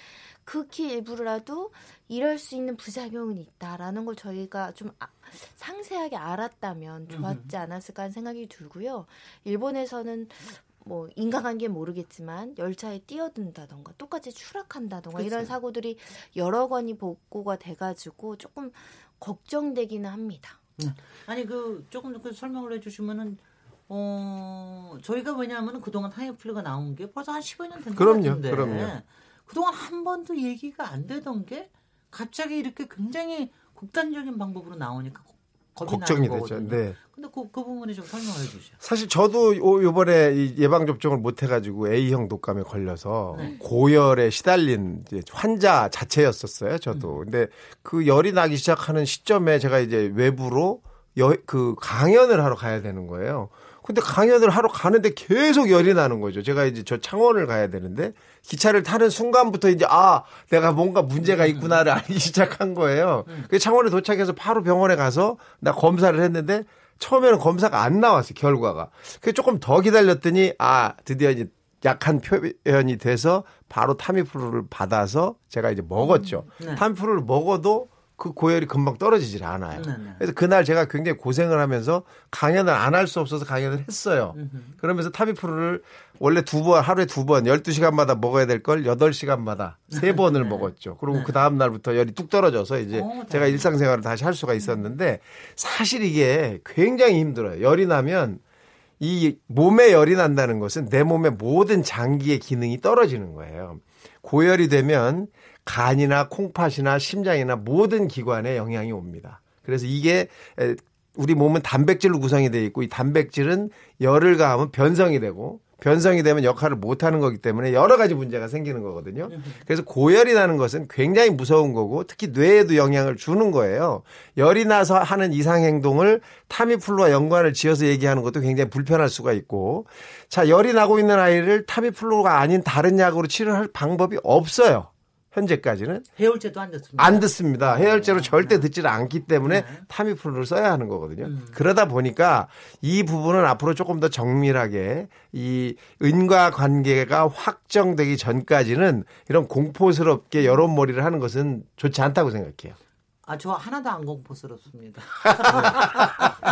극히 일부라도 이럴 수 있는 부작용은 있다라는 걸 저희가 좀 아, 상세하게 알았다면 좋았지 않았을까 하는 생각이 들고요. 일본에서는 뭐 인간관계 모르겠지만 열차에 뛰어든다던가 똑같이 추락한다던가 그렇죠. 이런 사고들이 여러 건이 복구가 돼가지고 조금 걱정되기는 합니다. 네. 아니 그 조금 그 설명을 해주시면은 어 저희가 왜냐하면 그동안 타이어플리가 나온 게 벌써 한 15년 된것 같은데 그럼요. 그동안 한 번도 얘기가 안 되던 게 갑자기 이렇게 굉장히 극단적인 방법으로 나오니까 걱정이 되죠. 네. 근데 그, 그 부분이 좀 설명을 해주시죠. 사실 저도 요번에 예방 접종을 못 해가지고 A형 독감에 걸려서 네. 고열에 시달린 환자 자체였었어요. 저도. 음. 근데 그 열이 나기 시작하는 시점에 제가 이제 외부로 여, 그 강연을 하러 가야 되는 거예요. 근데 강연을 하러 가는데 계속 열이 나는 거죠. 제가 이제 저 창원을 가야 되는데 기차를 타는 순간부터 이제 아 내가 뭔가 문제가 있구나를 알기 시작한 거예요. 그 창원에 도착해서 바로 병원에 가서 나 검사를 했는데 처음에는 검사가 안 나왔어요 결과가. 그 조금 더 기다렸더니 아 드디어 이제 약한 표현이 돼서 바로 타미프루를 받아서 제가 이제 먹었죠. 음, 네. 타미프루를 먹어도 그 고열이 금방 떨어지질 않아요. 네네. 네. 그래서 그날 제가 굉장히 고생을 하면서 강연을 안 할 수 없어서 강연을 했어요. 음흠. 그러면서 타미프루를 원래 두 번, 하루에 두 번, 12시간마다 먹어야 될 걸 8시간마다 세 번을 네. 먹었죠. 그리고 네. 그 다음 날부터 열이 뚝 떨어져서 이제 오, 제가 일상생활을 다시 할 수가 있었는데 사실 이게 굉장히 힘들어요. 열이 나면 이 몸에 열이 난다는 것은 내 몸의 모든 장기의 기능이 떨어지는 거예요. 고열이 되면 간이나 콩팥이나 심장이나 모든 기관에 영향이 옵니다. 그래서 이게 우리 몸은 단백질로 구성이 되어 있고 이 단백질은 열을 가하면 변성이 되고 변성이 되면 역할을 못 하는 거기 때문에 여러 가지 문제가 생기는 거거든요. 그래서 고열이 나는 것은 굉장히 무서운 거고 특히 뇌에도 영향을 주는 거예요. 열이 나서 하는 이상 행동을 타미플루와 연관을 지어서 얘기하는 것도 굉장히 불편할 수가 있고 자, 열이 나고 있는 아이를 타미플루가 아닌 다른 약으로 치료할 방법이 없어요. 현재까지는 해열제도 안 듣습니다. 안 듣습니다. 해열제로 절대 듣지를 않기 때문에 타미플루를 써야 하는 거거든요. 그러다 보니까 이 부분은 앞으로 조금 더 정밀하게 이 인과 관계가 확정되기 전까지는 이런 공포스럽게 여론몰이를 하는 것은 좋지 않다고 생각해요. 아, 저 하나도 안 공포스럽습니다.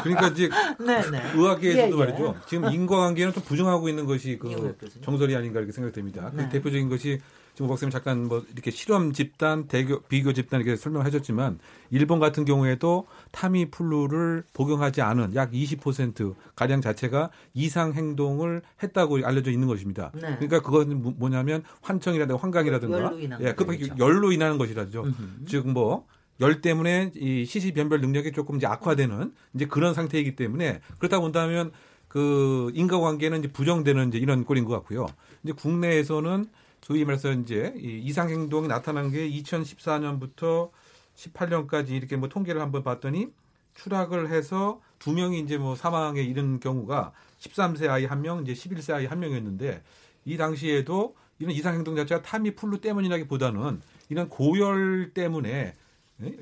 그러니까 이제 네네. 의학계에서도 예, 예. 말이죠. 지금 인과관계는 좀 부정하고 있는 것이 그. 정설이 아닌가 이렇게 생각됩니다. 네. 그 대표적인 것이 지금 오 박사님 잠깐 뭐 이렇게 실험 집단, 대교, 비교 집단 이렇게 설명하셨지만 일본 같은 경우에도 타미플루를 복용하지 않은 약 20% 가량 자체가 이상 행동을 했다고 알려져 있는 것입니다. 네. 그러니까 그것은 뭐- 뭐냐면 환청이라든가 환각이라든가 열로 인한 예, 그 거죠. 열로 인하는 것이라죠. 즉 뭐 열 때문에 이 시시 변별 능력이 조금 이제 악화되는 이제 그런 상태이기 때문에 그렇다 본다면 그 인과관계는 이제 부정되는 이제 이런 꼴인 것 같고요. 이제 국내에서는 소위 말해서 이제 이 이상 행동이 나타난 게 2014년부터 18년까지 이렇게 뭐 통계를 한번 봤더니 추락을 해서 두 명이 이제 뭐 사망에 이른 경우가 13세 아이 한 명, 이제 11세 아이 한 명이었는데 이 당시에도 이런 이상 행동 자체가 타미 플루 때문이라기보다는 이런 고열 때문에 예?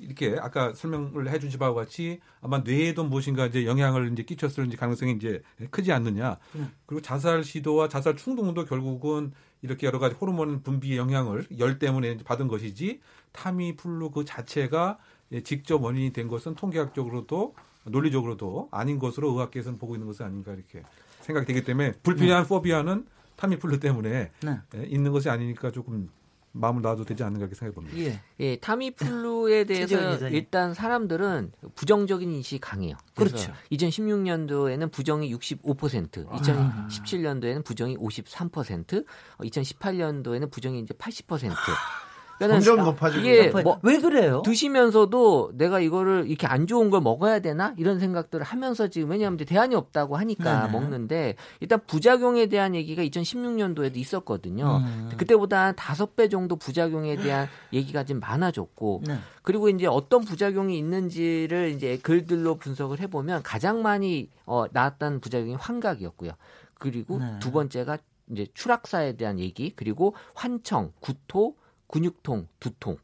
이렇게 아까 설명을 해주신 바와 같이 아마 뇌에도 무엇인가 이제 영향을 이제 끼쳤을 이제 가능성이 이제 크지 않느냐. 네. 그리고 자살 시도와 자살 충동도 결국은 이렇게 여러 가지 호르몬 분비의 영향을 열 때문에 받은 것이지 타미플루 그 자체가 예, 직접 원인이 된 것은 통계학적으로도 논리적으로도 아닌 것으로 의학계에서는 보고 있는 것은 아닌가 이렇게 생각이 되기 때문에 불필요한 포비아는 타미플루 때문에 네. 예, 있는 것이 아니니까 조금 마음을 놔도 되지 않는가 이렇게 생각해 봅니다. 예. 예, 타미플루에 대해서. 일단 사람들은 부정적인 인식이 강해요. 그렇죠. 2016년도에는 부정이 65%, 아. 2017년도에는 부정이 53%, 어, 2018년도에는 부정이 이제 80%. 점점 높아지고 이게 뭐 왜 그래요? 드시면서도 내가 이거를 이렇게 안 좋은 걸 먹어야 되나 이런 생각들을 하면서 지금 왜냐하면 이제 대안이 없다고 하니까 네네. 먹는데 일단 부작용에 대한 얘기가 2016년도에도 있었거든요. 음. 그때보다 한 다섯 배 정도 부작용에 대한 얘기가 좀 많아졌고 네. 그리고 이제 어떤 부작용이 있는지를 이제 글들로 분석을 해보면 가장 많이 어, 나왔던 부작용이 환각이었고요. 그리고 네. 두 번째가 이제 추락사에 대한 얘기 그리고 환청, 구토, 근육통, 두통.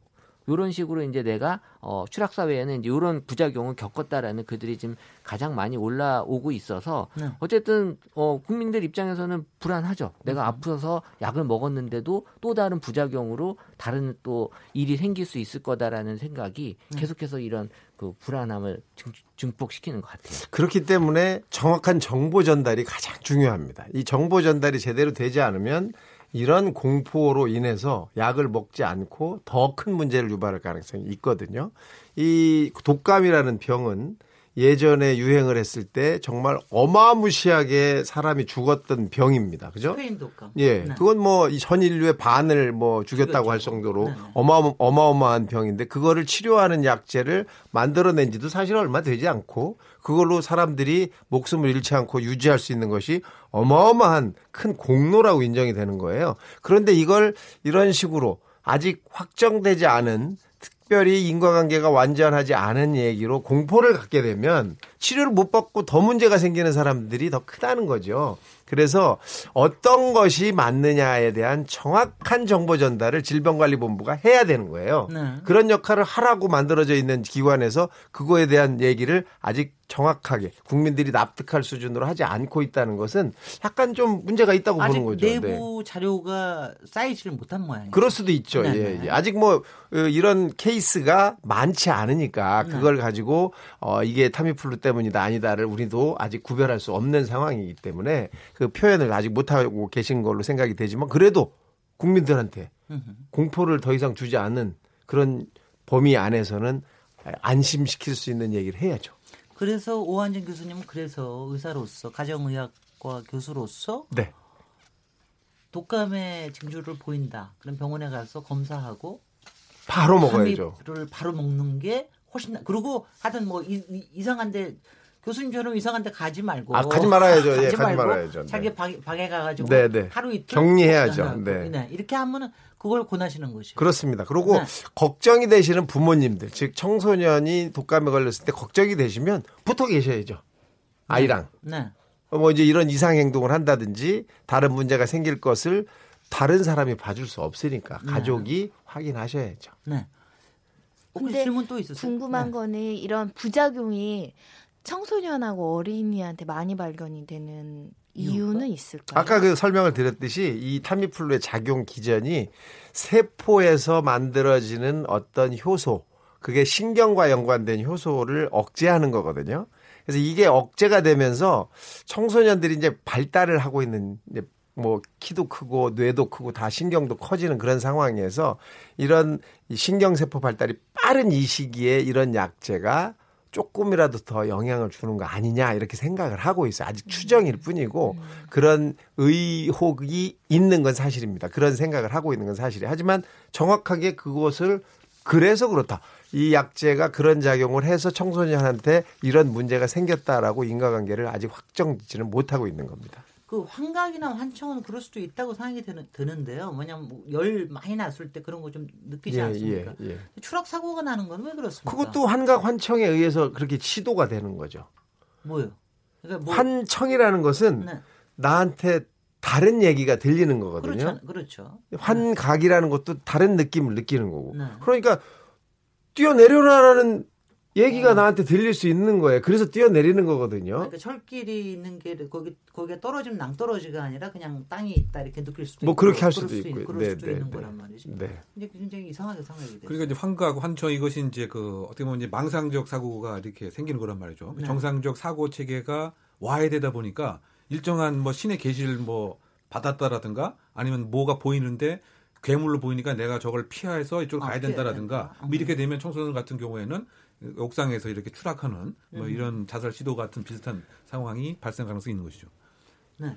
요런 식으로 이제 내가 어 추락사 외에는 이제 요런 부작용을 겪었다라는 그들이 지금 가장 많이 올라오고 있어서 네. 어쨌든 어 국민들 입장에서는 불안하죠. 음. 내가 아프서 약을 먹었는데도 또 다른 부작용으로 다른 또 일이 생길 수 있을 거다라는 생각이 네. 계속해서 이런 그 불안함을 증, 증폭시키는 것 같아요. 그렇기 때문에 정확한 정보 전달이 가장 중요합니다. 이 정보 전달이 제대로 되지 않으면 이런 공포로 인해서 약을 먹지 않고 더 큰 문제를 유발할 가능성이 있거든요. 이 독감이라는 병은 예전에 유행을 했을 때 정말 어마무시하게 사람이 죽었던 병입니다. 그죠? 스페인 독감. 예, 네. 그건 뭐 전 인류의 반을 뭐 죽였다고 할 정도로 네, 네. 어마어마, 어마어마한 병인데 그거를 치료하는 약제를 만들어낸 지도 사실 얼마 되지 않고 그걸로 사람들이 목숨을 잃지 않고 유지할 수 있는 것이 어마어마한 큰 공로라고 인정이 되는 거예요. 그런데 이걸 이런 식으로 아직 확정되지 않은 특별히 인과관계가 완전하지 않은 얘기로 공포를 갖게 되면 치료를 못 받고 더 문제가 생기는 사람들이 더 크다는 거죠. 그래서 어떤 것이 맞느냐에 대한 정확한 정보 전달을 질병관리본부가 해야 되는 거예요. 네. 그런 역할을 하라고 만들어져 있는 기관에서 그거에 대한 얘기를 아직 정확하게 국민들이 납득할 수준으로 하지 않고 있다는 것은 약간 좀 문제가 있다고 보는 거죠. 네. 내부 자료가 쌓이지를 못한 모양이에요. 그럴 수도 있죠. 네, 예, 네. 예. 아직 뭐 어, 이런 케이 스가 많지 않으니까 네. 그걸 가지고 어 이게 타미플루 때문이다 아니다를 우리도 아직 구별할 수 없는 상황이기 때문에 그 표현을 아직 못 하고 계신 걸로 생각이 되지만 그래도 국민들한테 공포를 더 이상 주지 않는 그런 범위 안에서는 안심시킬 수 있는 얘기를 해야죠. 그래서 오한진 교수님은 그래서 의사로서 가정의학과 교수로서 네. 독감의 징조를 보인다. 그럼 병원에 가서 검사하고 바로 먹어야죠. 를 바로 먹는 게 훨씬 나. 그리고 하여튼 뭐 이, 이- 이 상한데 교수님처럼 이상한 데 가지 말고. 아, 가지 말아야죠. 예, 가지 말아야죠. 네. 자기 방에, 방에 가가지고 네, 네. 하루 이틀 격리해야죠. 네. 네. 이렇게 하면은 그걸 권하시는 것이죠. 그렇습니다. 그리고 네. 걱정이 되시는 부모님들, 즉 청소년이 독감에 걸렸을 때 걱정이 되시면 붙어 계셔야죠. 아이랑. 네. 뭐 이제 이런 이상 행동을 한다든지 다른 문제가 생길 것을 다른 사람이 봐줄 수 없으니까 네. 가족이 확인하셔야죠. 네. 근데 질문 또 있으세요? 궁금한 네. 거는 이런 부작용이 청소년하고 어린이한테 많이 발견이 되는 이유는 있을까요? 아까 그 설명을 드렸듯이 이 타미플루의 작용 기전이 세포에서 만들어지는 어떤 효소, 그게 신경과 연관된 효소를 억제하는 거거든요. 그래서 이게 억제가 되면서 청소년들이 이제 발달을 하고 있는 이제 뭐 키도 크고 뇌도 크고 다 신경도 커지는 그런 상황에서 이런 이 신경세포 발달이 빠른 이 시기에 이런 약제가 조금이라도 더 영향을 주는 거 아니냐 이렇게 생각을 하고 있어요. 아직 추정일 뿐이고 그런 의혹이 있는 건 사실입니다. 그런 생각을 하고 있는 건 사실이에요. 하지만 정확하게 그것을 그래서 그렇다. 이 약제가 그런 작용을 해서 청소년한테 이런 문제가 생겼다라고 인과관계를 아직 확정짓지는 못하고 있는 겁니다. 그 환각이나 환청은 그럴 수도 있다고 생각이 드는, 드는데요. 뭐냐면 뭐 열 많이 났을 때 그런 거 좀 느끼지 예, 않습니까? 예, 예. 추락 사고가 나는 건 왜 그렇습니까? 그것도 환각 환청에 의해서 그렇게 시도가 되는 거죠. 뭐요? 그러니까 뭐- 환청이라는 것은 네. 나한테 다른 얘기가 들리는 거거든요. 그렇죠. 그렇죠. 환각이라는 것도 다른 느낌을 느끼는 거고. 네. 그러니까 뛰어내려라라는 얘기가 나한테 들릴 수 있는 거예요. 그래서 뛰어내리는 거거든요. 그러니까 철길이 있는 게 거기 거기에 떨어지면 낭떠러지가 아니라 그냥 땅이 있다 이렇게 느낄 수도 뭐 있고 그렇게 할 그럴 수도 있고요. 그럴 네, 수도 네, 있는 네. 거란 말이죠. 네. 이제 굉장히 이상하게 생각이 돼요. 그러니까 이제 환각, 환청 이것이 이제 그 어떻게 보면 이제 망상적 사고가 이렇게 생기는 거란 말이죠. 네. 정상적 사고 체계가 와해되다 보니까 일정한 뭐 신의 계시를 뭐 받았다라든가 아니면 뭐가 보이는데 괴물로 보이니까 내가 저걸 피해서 이쪽으로 아, 가야 된다라든가 피해야 뭐 이렇게 되면 청소년 같은 경우에는 옥상에서 이렇게 추락하는 뭐 음. 이런 자살 시도 같은 비슷한 상황이 발생 가능성이 있는 것이죠. 네.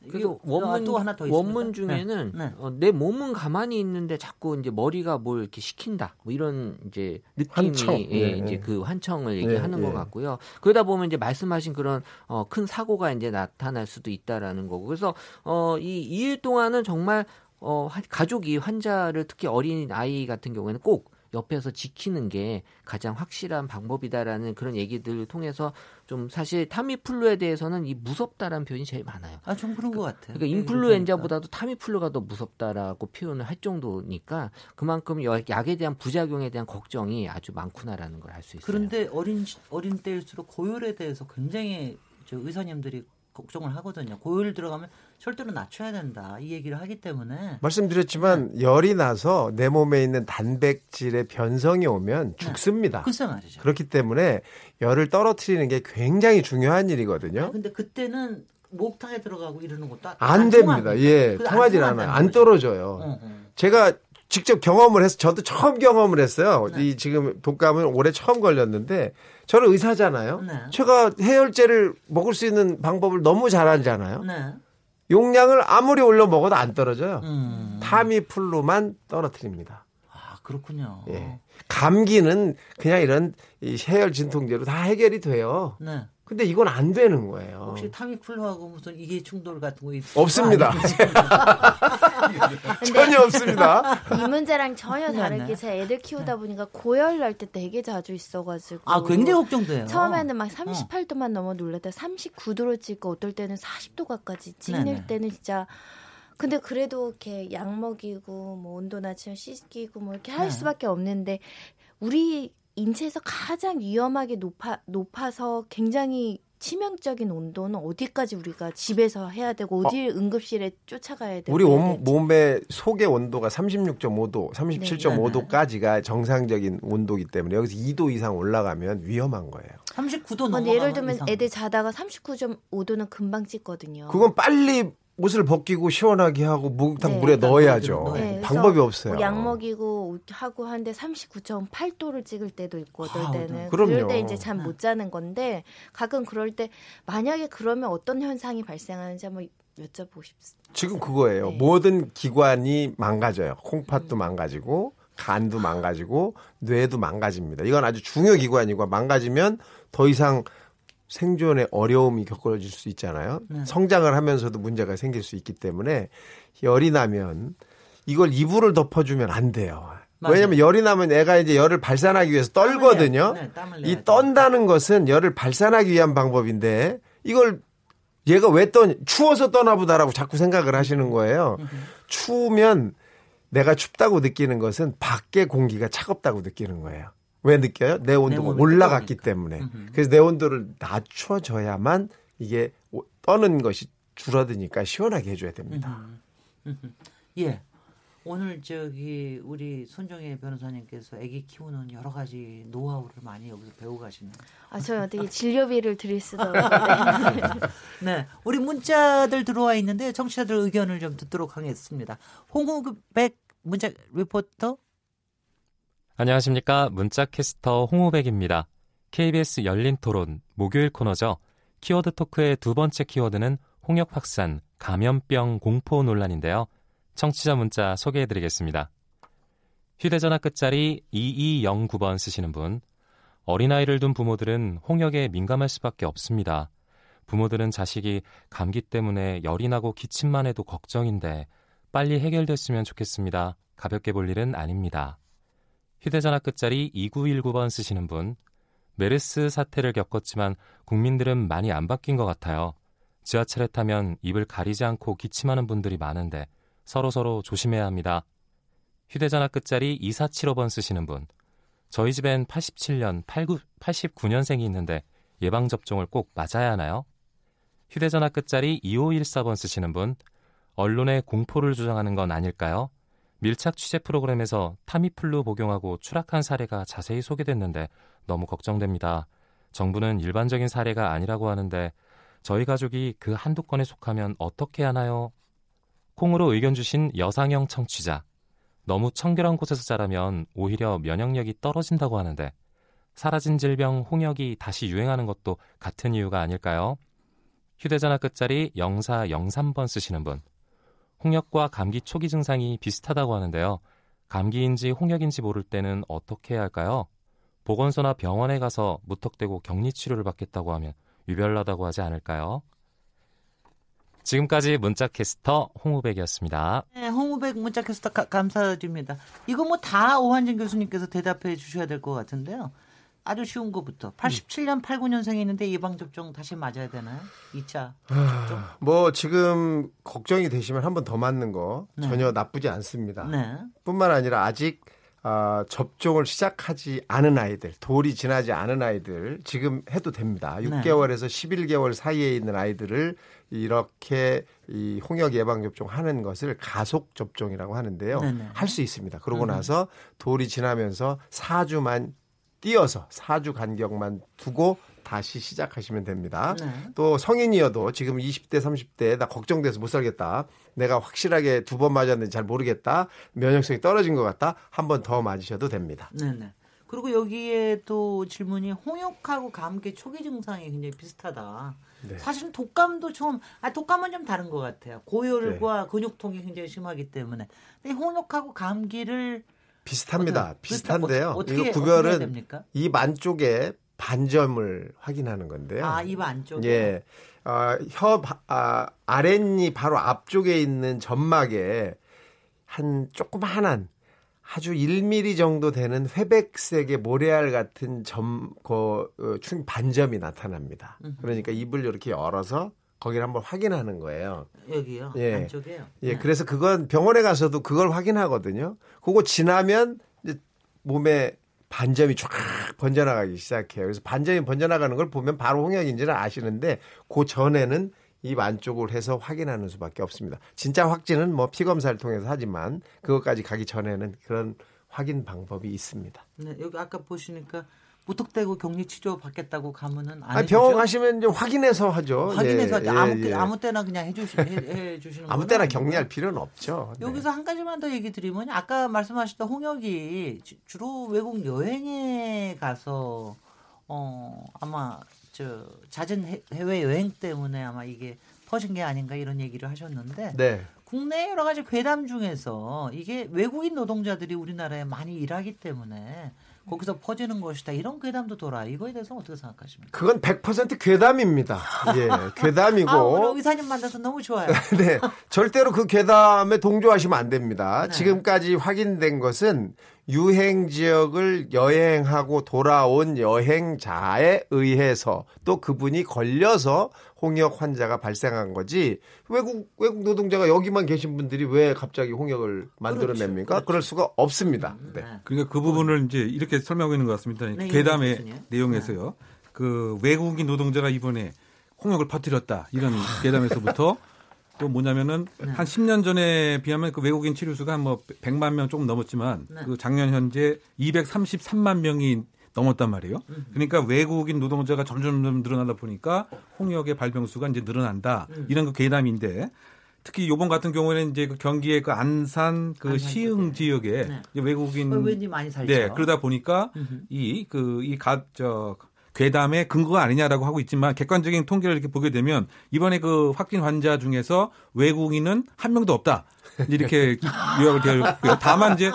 그래서 이게 원문 또 하나 더 있습니다. 원문 중에는 네. 네. 어, 내 몸은 가만히 있는데 자꾸 이제 머리가 뭘 이렇게 시킨다 뭐 이런 이제 느낌이 환청. 예, 예, 이제 예. 그 환청을 예, 얘기하는 예. 것 같고요. 그러다 보면 이제 말씀하신 그런 어, 큰 사고가 이제 나타날 수도 있다라는 거고 그래서 어, 이 2일 동안은 정말 어, 한- 가족이 환자를 특히 어린 아이 같은 경우에는 꼭 옆에서 지키는 게 가장 확실한 방법이다라는 그런 얘기들을 통해서 좀 사실 타미플루에 대해서는 이 무섭다라는 표현이 제일 많아요. 아, 좀 그런 것 같아요. 그러니까 인플루엔자보다도 타미플루가 더 무섭다라고 표현을 할 정도니까 그만큼 여- 약에 대한 부작용에 대한 걱정이 아주 많구나라는 걸 알 수 있어요. 그런데 어린 시- 어린 때일수록 고열에 대해서 굉장히 저 의사님들이 걱정을 하거든요. 고열 들어가면 절대로 낮춰야 된다 이 얘기를 하기 때문에 말씀드렸지만 열이 나서 내 몸에 있는 단백질의 변성이 오면 죽습니다. 글쎄 말이죠. 그렇기 때문에 열을 떨어뜨리는 게 굉장히 중요한 일이거든요. 근데 그때는 목탕에 들어가고 이러는 것도 안 됩니다. 예, 안 통하지 않아요. 안. 떨어져요. 어, 어. 제가 직접 경험을 해서 저도 처음 경험을 했어요. 네. 이 지금 독감을 올해 처음 걸렸는데 저는 의사잖아요. 네. 제가 해열제를 먹을 수 있는 방법을 너무 잘 알잖아요. 네. 용량을 아무리 올려 먹어도 안 떨어져요. 음. 타미플루만 떨어뜨립니다. 아 그렇군요. 예. 감기는 그냥 이런 이 해열 진통제로 다 해결이 돼요. 네. 근데 이건 안 되는 거예요. 혹시 타미플루하고 무슨 이게 충돌 같은 거 있- 없습니다. 근데 전혀 없습니다. 이 문제랑 전혀 다른 네, 게 제가 애들 키우다 보니까 고열 날 때 되게 자주 있어가지고 아 굉장히 걱정돼요. 처음에는 막 어. 38도만 넘어 놀랐다 39도로 찍고 어떨 때는 40도가까지 찍힐 네네. 때는 진짜 근데 그래도 이렇게 약 먹이고 뭐 온도 낮추면 씻기고 뭐 이렇게 할 네. 수밖에 없는데 우리 인체에서 가장 위험하게 높아 높아서 굉장히 치명적인 온도는 어디까지 우리가 집에서 해야 되고 어디 응급실에 쫓아가야 되고 우리 몸, 되지? 몸의 속의 온도가 36.5도, 37.5도까지가 정상적인 온도이기 때문에 여기서 2도 이상 올라가면 위험한 거예요. 39도 근데 넘어가면 예를 들면 이상. 애들 자다가 39.5도는 금방 찍거든요. 그건 빨리 옷을 벗기고 시원하게 하고 목욕탕 네. 물에 넣어야죠. 네, 방법이 없어요. 뭐약 먹이고 하고 하는데 39.8도를 찍을 때도 있고 어떨 아, 때는 그럼요. 그럴 때 이제 잠 못 자는 건데 가끔 그럴 때 만약에 그러면 어떤 현상이 발생하는지 한번 여쭤보고 싶습니다. 지금 그거예요. 네. 모든 기관이 망가져요. 콩팥도 망가지고 간도 망가지고 뇌도 망가집니다. 이건 아주 중요 기관이고 망가지면 더 이상 생존에 어려움이 겪어질 수 있잖아요. 네. 성장을 하면서도 문제가 생길 수 있기 때문에 열이 나면 이걸 이불을 덮어주면 안 돼요. 맞아요. 왜냐하면 열이 나면 애가 이제 열을 발산하기 위해서 떨거든요. 네, 이. 떤다는 것은 열을 발산하기 위한 방법인데 이걸 얘가 왜 떠, 추워서 떠나보다라고 자꾸 생각을 하시는 거예요. 추우면 내가 춥다고 느끼는 것은 밖의 공기가 차갑다고 느끼는 거예요. 왜 느껴요? 내 온도가 몸이 올라갔기. 때문에. 음흠. 그래서 내 온도를 낮춰줘야만 이게 오- 떠는 것이 줄어드니까 시원하게 해줘야 됩니다. 예. 오늘 저기 우리 손정혜 변호사님께서 아기 키우는 여러 가지 노하우를 많이 여기서 배우 가시네요. 아, 저는 어떻게 진료비를 드릴 수도 없는데. 네, 우리 문자들 들어와 있는데 청취자들 의견을 좀 듣도록 하겠습니다. 홍우백 문자 리포터. 안녕하십니까. 문자캐스터 홍우백입니다. KBS 열린 토론 목요일 코너죠. 키워드 토크의 두 번째 키워드는 홍역 확산, 감염병 공포 논란인데요. 청취자 문자 소개해 드리겠습니다. 휴대전화 끝자리 2209번 쓰시는 분. 어린아이를 둔 부모들은 홍역에 민감할 수밖에 없습니다. 부모들은 자식이 감기 때문에 열이 나고 기침만 해도 걱정인데 빨리 해결됐으면 좋겠습니다. 가볍게 볼 일은 아닙니다. 휴대전화 끝자리 2919번 쓰시는 분. 메르스 사태를 겪었지만 국민들은 많이 안 바뀐 것 같아요. 지하철에 타면 입을 가리지 않고 기침하는 분들이 많은데 서로서로 조심해야 합니다. 휴대전화 끝자리 2475번 쓰시는 분. 저희 집엔 87년, 89, 89년생이 있는데 예방접종을 꼭 맞아야 하나요? 휴대전화 끝자리 2514번 쓰시는 분. 언론에 공포를 조장하는 건 아닐까요? 밀착 취재 프로그램에서 타미플루 복용하고 추락한 사례가 자세히 소개됐는데 너무 걱정됩니다. 정부는 일반적인 사례가 아니라고 하는데 저희 가족이 그 한두 건에 속하면 어떻게 하나요? 콩으로 의견 주신 여상형 청취자. 너무 청결한 곳에서 자라면 오히려 면역력이 떨어진다고 하는데 사라진 질병 홍역이 다시 유행하는 것도 같은 이유가 아닐까요? 휴대전화 끝자리 0403번 쓰시는 분. 홍역과 감기 초기 증상이 비슷하다고 하는데요. 감기인지 홍역인지 모를 때는 어떻게 해야 할까요? 보건소나 병원에 가서 무턱대고 격리 치료를 받겠다고 하면 유별나다고 하지 않을까요? 지금까지 문자캐스터 홍우백이었습니다. 네, 홍우백 문자 캐스터 가- 감사드립니다. 이거 뭐 다 오한진 교수님께서 대답해 주셔야 될 것 같은데요. 아주 쉬운 것부터 87년 89년생이 있는데 예방접종 다시 맞아야 되나요? 2차 접종? 뭐 지금 걱정이 되시면 한 번 더 맞는 거 네. 전혀 나쁘지 않습니다. 네. 뿐만 아니라 아직 아, 접종을 시작하지 않은 아이들, 돌이 지나지 않은 아이들 지금 해도 됩니다. 네. 6개월에서 11개월 사이에 있는 아이들을 이렇게 이 홍역 예방 접종하는 것을 가속 접종이라고 하는데요. 할 수 있습니다. 그러고 음. 나서 돌이 지나면서 4주만 띄어서 4주 간격만 두고 다시 시작하시면 됩니다. 네. 또 성인이어도 지금 20대, 30대 나 걱정돼서 못 살겠다. 내가 확실하게 두 번 맞았는지 잘 모르겠다. 면역성이 떨어진 것 같다. 한 번 더 맞으셔도 됩니다. 네 네. 그리고 여기에 또 질문이 홍역하고 감기 초기 증상이 굉장히 비슷하다. 네. 사실은 독감도 좀, 아, 독감은 좀 다른 것 같아요. 고열과 네. 근육통이 굉장히 심하기 때문에. 근데 홍역하고 감기를 비슷합니다. 어떻게- 비슷한데요. 어떻게- 이거 구별은? 입 안쪽에 반점을 확인하는 건데요. 아, 입 안쪽에? 예. 어, 혀 바- 아, 아랫니 바로 앞쪽에 있는 점막에 한 조그마한 아주 1mm 정도 되는 회백색의 모래알 같은 점, 그, 어, 충 반점이 나타납니다. 그러니까 입을 이렇게 열어서 거기를 한번 확인하는 거예요. 여기요. 예. 안쪽에요. 예, 네. 그래서 그건 병원에 가서도 그걸 확인하거든요. 그거 지나면 이제 몸에 반점이 쫙 번져나가기 시작해요. 그래서 반점이 번져나가는 걸 보면 바로 홍역인지는 아시는데 그 전에는 입 안쪽을 해서 확인하는 수밖에 없습니다. 진짜 확진은 뭐 피 검사를 통해서 하지만 그것까지 가기 전에는 그런 확인 방법이 있습니다. 네, 여기 아까 보시니까 무턱대고 격리 치료 받겠다고 가면은 안 아니? 병원 가시면 이제 확인해서 하죠. 확인해서 예, 하죠. 예, 아무, 예. 아무 때나 그냥 해주시, 해, 해주시는 아무 건 때나. 격리할 필요는 없죠. 네. 여기서 한 가지만 더 얘기 드리면 아까 말씀하셨던 홍역이 주- 주로 외국 여행에 가서 어 아마 저 잦은 해- 해외 여행 때문에 아마 이게 퍼진 게 아닌가 이런 얘기를 하셨는데 네. 국내 여러 가지 괴담 중에서 이게 외국인 노동자들이 우리나라에 많이 일하기 때문에 거기서 퍼지는 것이다. 이런 괴담도 돌아. 이거에 대해서 어떻게 생각하십니까? 그건 100% 괴담입니다. 예, 괴담이고. 아, 오늘 의사님 만나서 너무 좋아요. 네, 절대로 그 괴담에 동조하시면 안 됩니다. 네. 지금까지 확인된 것은 유행 지역을 여행하고 돌아온 여행자에 의해서 또 그분이 걸려서 홍역 환자가 발생한 거지 외국 외국 노동자가 여기만 계신 분들이 왜 갑자기 홍역을 만들어냅니까? 그렇죠. 그럴 수가 없습니다. 네. 그러니까 그 부분을 이제 이렇게 설명하고 있는 것 같습니다. 네, 괴담의 교수님. 내용에서요. 그 외국인 노동자가 이번에 홍역을 퍼뜨렸다 이런 괴담에서부터 또 뭐냐면은 네. 한 10년 전에 비하면 그 외국인 치료 수가 한 뭐 100만 명 조금 넘었지만 네. 그 작년 현재 233만 명이 넘었단 말이에요. 음. 그러니까 외국인 노동자가 점점 점 늘어나다 보니까 홍역의 발병수가 이제 늘어난다. 음. 이런 그 괴담인데 특히 요번 같은 경우에는 이제 그 경기의 그 안산 그 안산 시흥 지역에 네. 외국인 어, 왠지 많이 살죠. 네, 그러다 보니까 이 그이가저 괴담의 근거가 아니냐라고 하고 있지만 객관적인 통계를 이렇게 보게 되면 이번에 그 확진 환자 중에서 외국인은 한 명도 없다. 이렇게 요약을 되었고요. 다만 이제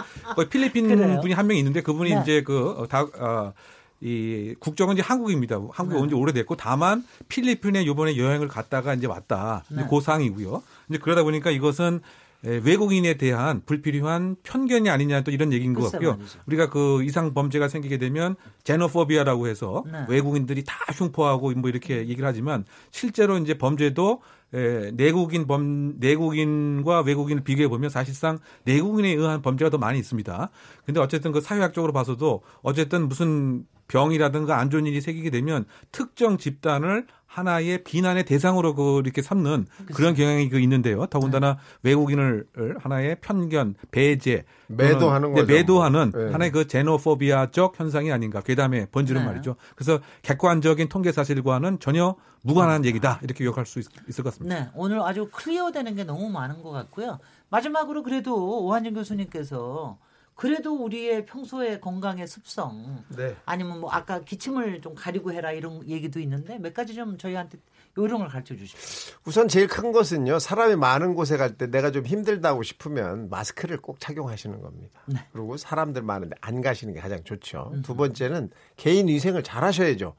필리핀 그래요? 분이 한 명 있는데 그분이 네. 이제 그다 어, 이 국적은 이제 한국입니다. 한국에 온지 오래됐고 다만 필리핀에 요번에 여행을 갔다가 이제 왔다. 네. 그 사항이고요. 이제 그러다 보니까 이것은 에, 외국인에 대한 불필요한 편견이 아니냐 또 이런 얘기인 것 같고요. 말이죠. 우리가 그 이상 범죄가 생기게 되면 제노포비아라고 해서 네. 외국인들이 다 흉포하고 뭐 이렇게 얘기를 하지만 실제로 이제 범죄도 에, 내국인 범 내국인과 외국인을 비교해 보면 사실상 내국인에 의한 범죄가 더 많이 있습니다. 근데 어쨌든 그 사회학적으로 봐서도 어쨌든 무슨 병이라든가 안 좋은 일이 생기게 되면 특정 집단을 하나의 비난의 대상으로 그 이렇게 삼는 그런 경향이 그 있는데요. 더군다나 외국인을 하나의 편견, 배제, 매도하는 네, 거죠. 매도하는 네. 하나의 그 제노포비아적 현상이 아닌가. 괴담의 번지는 네. 말이죠. 그래서 객관적인 통계 사실과는 전혀 무관한 얘기다. 이렇게 요약할 수 있, 을것 같습니다. 네, 오늘 아주 클리어되는 게 너무 많은 것 같고요. 마지막으로 그래도 오한진 교수님께서 그래도 우리의 평소의 건강의 습성 네. 아니면 뭐 아까 기침을 좀 가리고 해라 이런 얘기도 있는데 몇 가지 좀 저희한테 요령을 가르쳐 주십시오. 우선 제일 큰 것은요. 사람이 많은 곳에 갈 때 내가 좀 힘들다고 싶으면 마스크를 꼭 착용하시는 겁니다. 네. 그리고 사람들 많은데 안 가시는 게 가장 좋죠. 두 번째는 개인 위생을 잘 하셔야죠.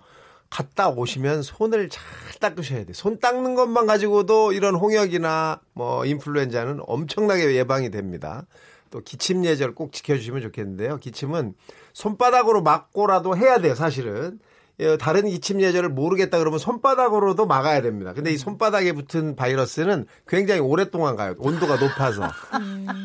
갔다 오시면 손을 잘 닦으셔야 돼요. 손 닦는 것만 가지고도 이런 홍역이나 뭐 인플루엔자는 엄청나게 예방이 됩니다. 또 기침 예절 꼭 지켜주시면 좋겠는데요. 기침은 손바닥으로 막고라도 해야 돼요, 사실은. 예, 다른 기침 예절을 모르겠다 그러면 손바닥으로도 막아야 됩니다. 근데 이 손바닥에 붙은 바이러스는 굉장히 오랫동안 가요. 온도가 높아서.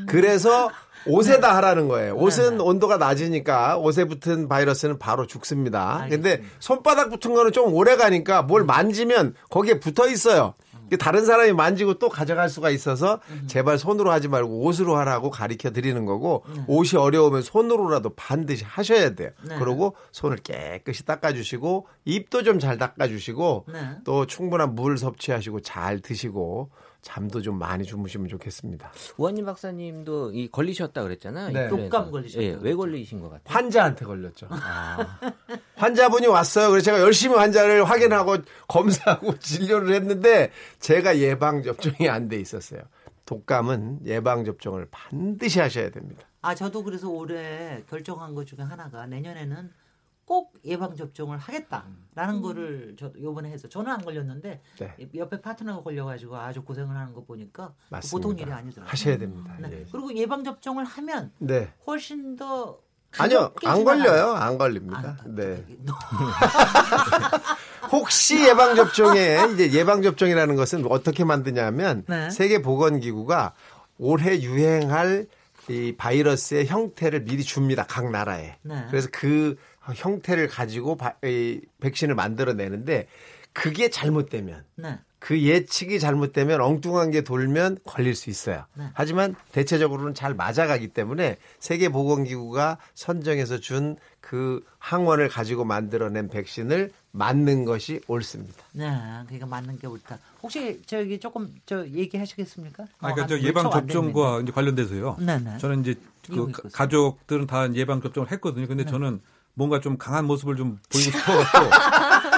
그래서 옷에다 하라는 거예요. 옷은 온도가 낮으니까 옷에 붙은 바이러스는 바로 죽습니다. 근데 손바닥 붙은 거는 좀 오래 가니까 뭘 만지면 거기에 붙어 있어요. 다른 사람이 만지고 또 가져갈 수가 있어서 제발 손으로 하지 말고 옷으로 하라고 가르쳐 드리는 거고 옷이 어려우면 손으로라도 반드시 하셔야 돼요. 네. 그리고 손을 깨끗이 닦아주시고 입도 좀 잘 닦아주시고 네. 또 충분한 물 섭취하시고 잘 드시고 잠도 좀 많이 주무시면 좋겠습니다. 우한님 박사님도 이 걸리셨다 그랬잖아요. 네. 독감 걸리셨다고 예, 왜 걸리신 것 같아요? 환자한테 걸렸죠. 환자분이 왔어요. 그래서 제가 열심히 환자를 확인하고 검사하고 진료를 했는데 제가 예방 접종이 안 돼 있었어요. 독감은 예방 접종을 반드시 하셔야 됩니다. 아 저도 그래서 올해 결정한 것 중에 하나가 내년에는 꼭 예방 접종을 하겠다라는 거를 저도 요번에 해서 저는 안 걸렸는데 네. 옆에 파트너가 걸려가지고 아주 고생을 하는 거 보니까 맞습니다. 보통 일이 아니더라고요. 하셔야 됩니다. 네. 예. 그리고 예방 접종을 하면 네. 훨씬 더 아니요, 안. 걸려요. 안 걸립니다. 네. 혹시 예방 접종에 이제 예방 접종이라는 것은 어떻게 만드냐면 네. 세계 보건 기구가 올해 유행할 이 바이러스의 형태를 미리 줍니다. 각 나라에. 네. 그래서 그 형태를 가지고 바, 이 백신을 만들어 내는데 그게 잘못되면 네. 그 예측이 잘못되면 엉뚱한 게 돌면 걸릴 수 있어요. 네. 하지만 대체적으로는 잘 맞아가기 때문에 세계보건기구가 선정해서 준 그 항원을 가지고 만들어낸 백신을 맞는 것이 옳습니다. 네, 그러니까 맞는 게 옳다. 혹시 저기 조금 저 얘기하시겠습니까? 아, 그러니까 어, 저한 예방 접종과. 이제 관련돼서요. 네 네. 저는 이제 그. 가족들은 다 예방 접종을 했거든요. 근데 네. 저는 뭔가 좀 강한 모습을 좀 보이고 싶어갖고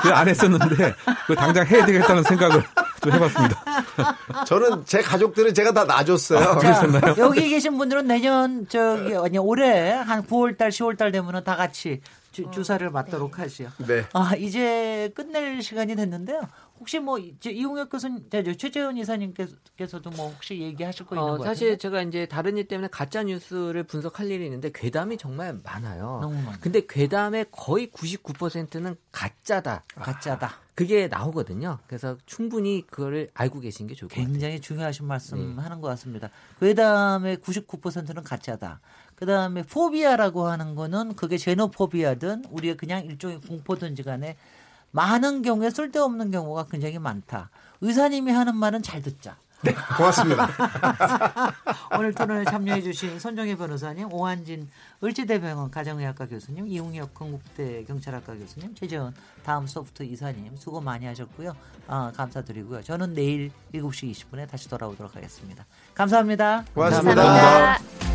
그 안 했었는데 그 당장 해야 되겠다는 생각을 좀 해봤습니다. 저는 제 가족들은 제가 다 놔줬어요. 아, 그러셨나요? 여기 계신 분들은 내년 저기 아니 올해 한 9월달 10월달 되면은 다 같이 주, 주사를 맞도록 하시오. 네. 아 이제 끝낼 시간이 됐는데요. 혹시 뭐 이용혁 교수님, 최재원 이사님께서도 뭐 혹시 얘기하실 거 있는 어, 거 사실? 제가 이제 다른 일 때문에 가짜 뉴스를 분석할 일이 있는데 괴담이 정말 많아요. 너무 많아요. 근데 괴담의 거의 99%는 가짜다. 가짜다. 그게 나오거든요. 그래서 충분히 그거를 알고 계신 게 좋을 것 같아요. 굉장히 중요하신 말씀 네. 하는 것 같습니다. 그 다음에 99%는 가짜다. 그 다음에 포비아라고 하는 거는 그게 제노포비아든 우리의 그냥 일종의 공포든지 간에 많은 경우에 쓸데없는 경우가 굉장히 많다. 의사님이 하는 말은 잘 듣자. 네, 고맙습니다. 오늘 토론에 참여해 주신 손정혜 변호사님, 오한진 을지대병원 가정의학과 교수님, 이웅혁 건국대 경찰학과 교수님, 최재원 다음 소프트 이사님 수고 많이 하셨고요. 아, 감사드리고요. 저는 내일 7시 20분에 다시 돌아오도록 하겠습니다. 감사합니다. 고맙습니다. 감사합니다.